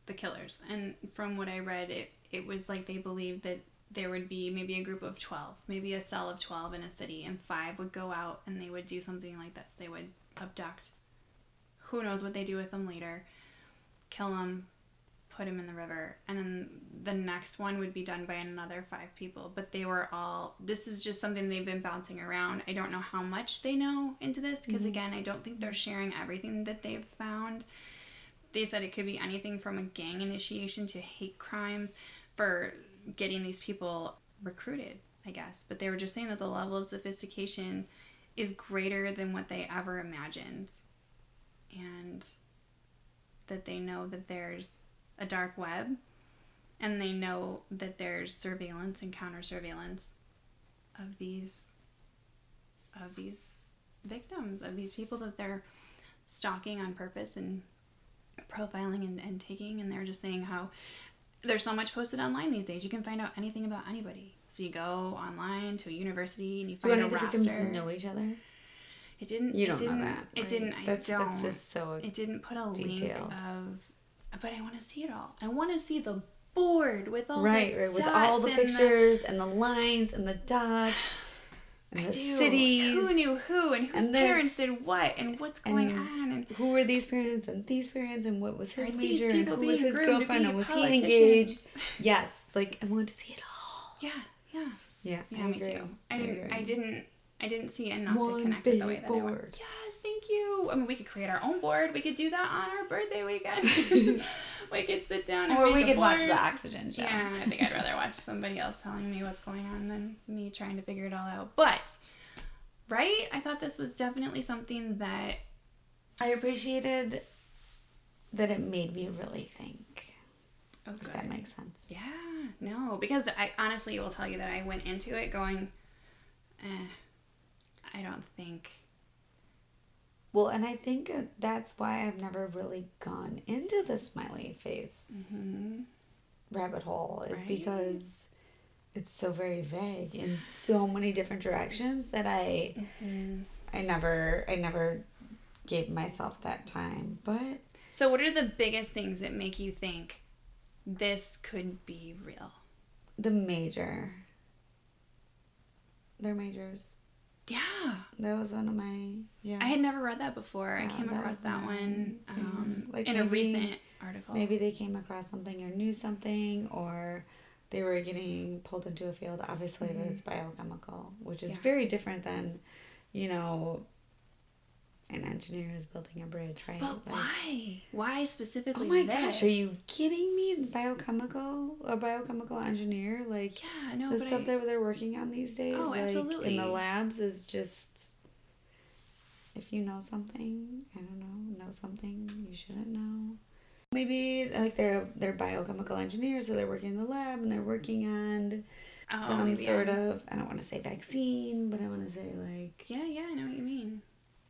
S2: the killers. And from what I read, it it was like they believed that there would be maybe a group of 12, maybe a cell of 12 in a city, and five would go out and they would do something like this. They would abduct. Who knows what they do with them later? Kill them, put him in the river, and then the next one would be done by another five people. But they were all, this is just something they've been bouncing around. I don't know how much they know into this because, mm-hmm. again, I don't think they're sharing everything that they've found. They said it could be anything from a gang initiation to hate crimes for getting these people recruited, I guess. But they were just saying that the level of sophistication is greater than what they ever imagined. And that they know that there's a dark web and they know that there's surveillance and counter surveillance of these of these victims of these people that they're stalking on purpose and profiling and, and taking and they're just saying how there's so much posted online these days. You can find out anything about anybody. So you go online to a university and you find any a roster. victims
S1: know each other?
S2: It didn't.
S1: You don't
S2: know
S1: that.
S2: It didn't.
S1: That's,
S2: I don't.
S1: That's just so.
S2: It didn't put a detailed. link of. But I want to see it all. I want to see the board with all
S1: right,
S2: right,
S1: with all the pictures the... and the lines and the dots.
S2: and I the do. cities. Who knew who and whose and parents did what and what's going and on and
S1: who were these parents and these parents and what was his major and who was his girlfriend and was he engaged? Yes, like I wanted to see it all.
S2: Yeah, yeah.
S1: Yeah,
S2: yeah, me agree. too. I didn't. I, I didn't. I didn't see enough One to connect with the way that board. I would. Yes, thank you. I mean, we could create our own board. We could do that on our birthday weekend. we could sit down and
S1: or we could watch the oxygen show.
S2: Yeah, I think I'd rather watch somebody else telling me what's going on than me trying to figure it all out. But right, I thought this was definitely something that
S1: I appreciated. That it made me really think. Oh. If that makes sense.
S2: Yeah, no, because I honestly will tell you that I went into it going, eh I don't think.
S1: Well, and I think that's why I've never really gone into the smiley face mm-hmm. rabbit hole, is right? because it's so very vague in so many different directions that I, mm-hmm. I never, I never gave myself that time. But
S2: so, what are the biggest things that make you think this could be real?
S1: The major. They're majors.
S2: Yeah.
S1: That was one of my yeah. I
S2: had never read that before. Yeah, I came that across that one um, like in maybe, a recent article.
S1: Maybe they came across something or knew something or they were getting pulled into a field. Obviously, mm-hmm. it's biochemical, which is yeah. very different than, you know, an engineer is building a bridge, right?
S2: But like, why? Why specifically?
S1: Oh my this? gosh, are you kidding me? Biochemical, a biochemical engineer, like
S2: yeah, no,
S1: the stuff I... that they're working on these days,
S2: oh,
S1: like
S2: absolutely.
S1: in the labs is just. If you know something, I don't know, know something you shouldn't know. Maybe like they're they're biochemical engineers, so they're working in the lab and they're working on oh, some sort yeah. of I don't want to say vaccine, but I want to say like
S2: yeah, yeah, I know what you mean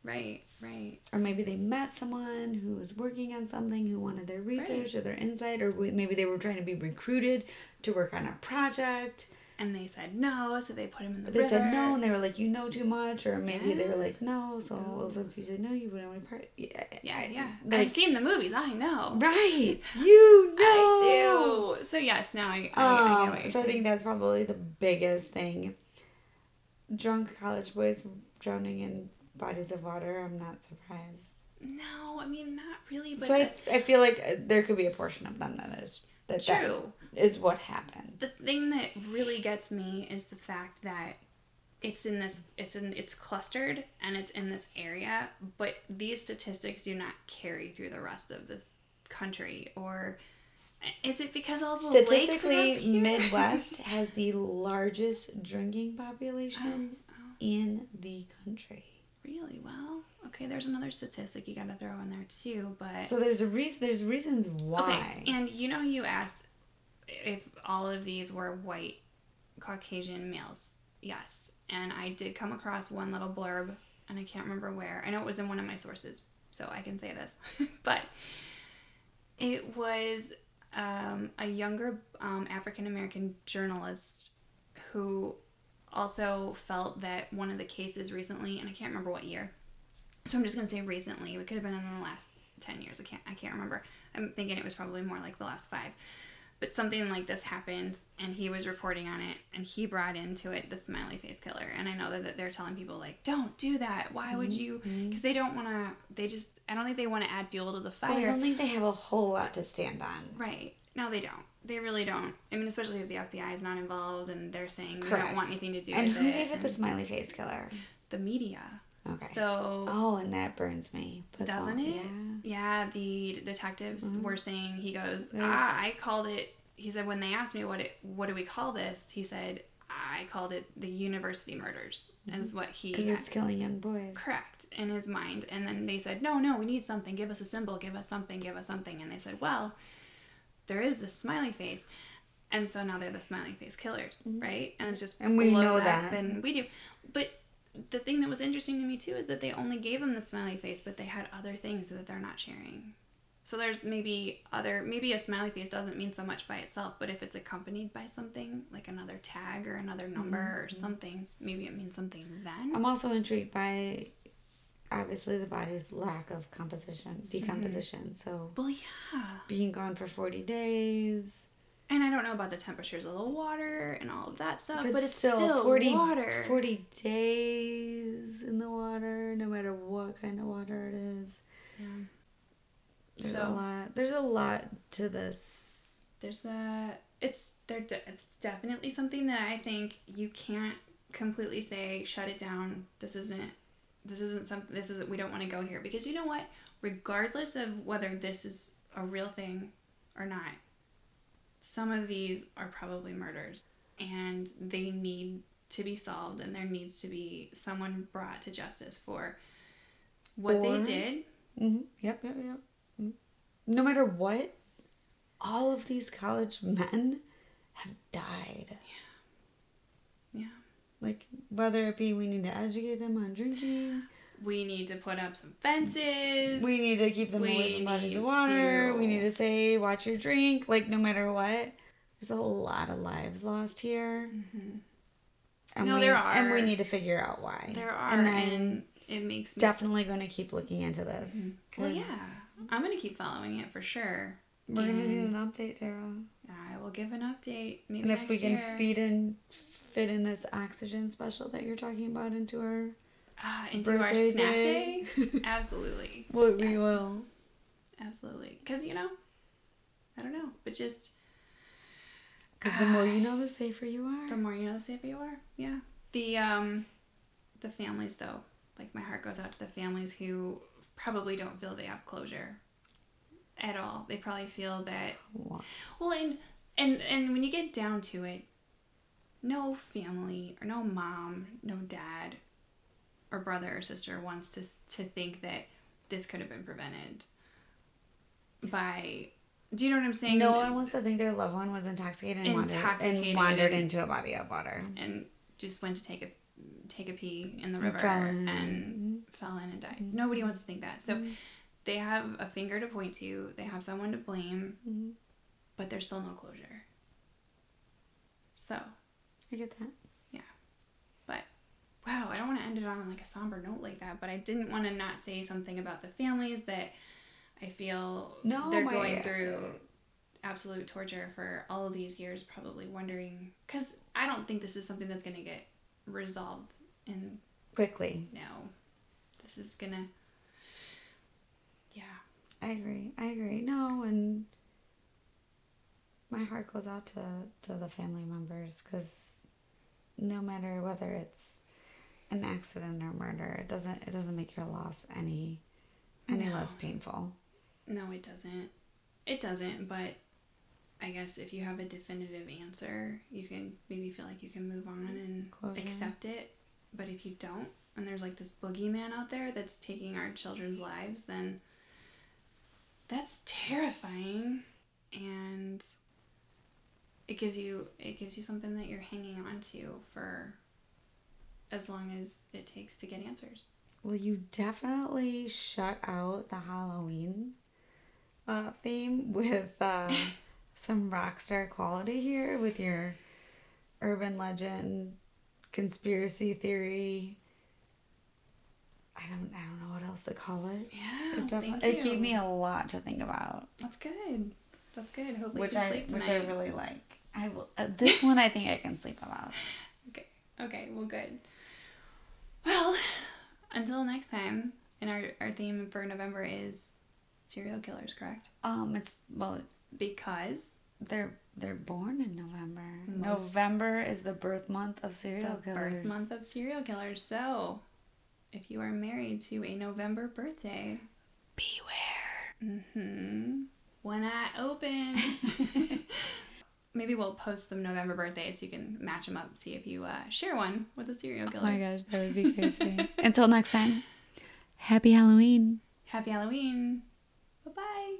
S2: Right, right.
S1: Or maybe they met someone who was working on something who wanted their research right. or their insight, or maybe they were trying to be recruited to work on a project.
S2: and they said no, so they put him in the
S1: But they
S2: river.
S1: said no, and they were like, "You know too much," or maybe they were like, "No." So well, since you said no, you wouldn't want to part. Yeah,
S2: Yeah, yeah.
S1: like-
S2: I've seen the movies. I know.
S1: right. You know.
S2: I do. So yes, now I, I, I
S1: Um,
S2: you're
S1: so I think that's probably the biggest thing. Drunk college boys drowning in bodies of water. I'm not surprised.
S2: No, I mean not really, but
S1: so I, I feel like uh, there could be a portion of them that is that that
S2: true.
S1: is what happened.
S2: The thing that really gets me is the fact that it's in this it's in it's clustered and it's in this area, but these statistics do not carry through the rest of this country or is it because all the lakes are up
S1: Statistically? Midwest has the largest drinking population
S2: Oh,
S1: in the country.
S2: Really? Well, okay, there's another statistic you got to throw in there too, but
S1: So there's a reason. There's reasons why.
S2: Okay, and you know, you asked if all of these were white Caucasian males. Yes, and I did come across one little blurb, and I can't remember where. I know it was in one of my sources, so I can say this, but it was um, a younger um, African American journalist who also felt that one of the cases recently, and I can't remember what year, so I'm just gonna say recently. It could have been in the last ten years. I can't. I can't remember. I'm thinking it was probably more like the last five. But something like this happened, and he was reporting on it, and he brought into it the smiley face killer. And I know that, that they're telling people like, "Don't do that. Why would mm-hmm. you?" Because they don't want to. They just. I don't think they want to add fuel to the
S1: Well, I don't think they have a whole lot to stand on.
S2: Right. No, they don't. They really don't. I mean, especially if the FBI is not involved and they're saying we don't want anything to do
S1: And
S2: with
S1: who gave it the smiley face killer?
S2: the media.
S1: Okay.
S2: So
S1: oh, and that burns me. But
S2: Doesn't
S1: oh,
S2: it?
S1: Yeah.
S2: Yeah, the detectives
S1: Mhm.
S2: were saying he goes,
S1: There's-
S2: ah, I called it. He said when they asked me what it, what do we call this? He said I called it the university murders. Is what he
S1: Because it's killing young boys.
S2: correct in his mind. And then they said, no, no, we need something. Give us a symbol. Give us something. Give us something. And they said, well, there is this smiley face. And so now they're the smiley face killers, right? And it's just
S1: Mm-hmm. And we know that.
S2: and we do. But the thing that was interesting to me too is that they only gave them the smiley face, but they had other things that they're not sharing. So there's maybe other maybe a smiley face doesn't mean so much by itself, but if it's accompanied by something like another tag or another number or
S1: Mm-hmm.
S2: something, maybe it means something then.
S1: I'm also intrigued by obviously the body's lack of composition, mm-hmm. decomposition. So
S2: well, yeah.
S1: being gone for 40 days.
S2: And I don't know about the temperatures of the water and all of that stuff,
S1: But,
S2: but, it's
S1: still,
S2: still,
S1: 40,
S2: water.
S1: 40 days in the water, no matter what kind of water it is.
S2: Yeah.
S1: There's a lot. There's a lot to this.
S2: There's a it's there. De- it's definitely something that I think you can't completely say shut it down. This isn't. This isn't something. This isn't. We don't want to go here because you know what? Regardless of whether this is a real thing or not, some of these are probably murders, and they need to be solved, and there needs to be someone brought to justice for what
S1: Or-
S2: they did.
S1: Mm-hmm. Yep, yep, yep. Mhm. No matter what, all of these college men have died.
S2: Yeah. Yeah.
S1: Like, whether it be we need to educate them on drinking,
S2: We need to put up some fences.
S1: we need to keep them away from bodies of water,
S2: to-
S1: we need to say, watch your drink. Like, no matter what, there's a lot of lives lost here.
S2: Mhm.
S1: And
S2: No,
S1: we,
S2: there
S1: And we need to figure out why.
S2: There are,
S1: And
S2: and,
S1: then
S2: it makes me.
S1: definitely going to keep looking into this.
S2: well,
S1: 'cause
S2: yeah, I'm gonna keep following it for sure.
S1: We're going to need an update, Tara.
S2: I will give an update maybe
S1: And if we can feed in, fit in this oxygen special that you're talking about into our
S2: Ah, into our snack
S1: day.
S2: day, absolutely,
S1: well, we will.
S2: absolutely. Because you know, I don't know, but just
S1: Because the more you know, the safer you are.
S2: the more you know, the safer you are. Yeah. The um, the families though, like my heart goes out to the families who probably don't feel they have closure at all. They probably feel that
S1: Wow.
S2: Well, and and and when you get down to it, no family or no mom, no dad, or brother or sister wants to to think that this could have been prevented by. Do you know what I'm saying?
S1: No one wants to think their loved one was intoxicated and, wandered, and wandered into a body of water.
S2: and just went to take a take a pee in the river
S1: fell in.
S2: and fell in and died. Nobody wants to think that. So they have a finger to point to. They have someone to blame,
S1: Mhm.
S2: but there's still no closure. So
S1: I get that. Yeah.
S2: But wow, I don't want to end it on like a somber note like that. But I didn't want to not say something about the families that I feel
S1: No,
S2: they're going through absolute torture for all of these years, probably wondering because I don't think this is something that's going to get resolved in
S1: Quickly.
S2: no. This is gonna. Yeah.
S1: I agree. I agree. No, and my heart goes out to to the family members because no matter whether it's an accident or murder, it doesn't it doesn't make your loss any any
S2: No.
S1: less painful.
S2: No, it doesn't. It doesn't, but I guess if you have a definitive answer, you can maybe feel like you can move on mm, and
S1: Closure.
S2: accept it. But if you don't, and there's like this boogeyman out there that's taking our children's lives, then that's terrifying. And it gives you it gives you something that you're hanging on to for as long as it takes to get answers.
S1: Well, you definitely shut out the Halloween uh, theme with uh, some rock star quality here with your urban legend, conspiracy theory. I don't, I don't know what else to call it.
S2: Yeah,
S1: It,
S2: thank
S1: it gave me a lot to think about,
S2: That's good. That's good. Hopefully
S1: which
S2: you can
S1: I
S2: sleep
S1: which. I really like. I will. Uh, this one I think I can sleep about.
S2: Okay. Okay. Well, good. Well, until next time, and our our theme for November is serial killers, correct?
S1: Um, it's well,
S2: Because
S1: they're they're born in November.
S2: Most-
S1: November is the birth month of serial
S2: the
S1: killers.
S2: birth month of serial killers. So, if you are married to a November birthday,
S1: Beware.
S2: Hmm one I open. Maybe we'll post some November birthdays so you can match them up. See if you uh, share one with a serial
S1: Oh
S2: killer.
S1: my gosh, that would be crazy. Until next time, happy Halloween.
S2: Happy Halloween. Bye bye.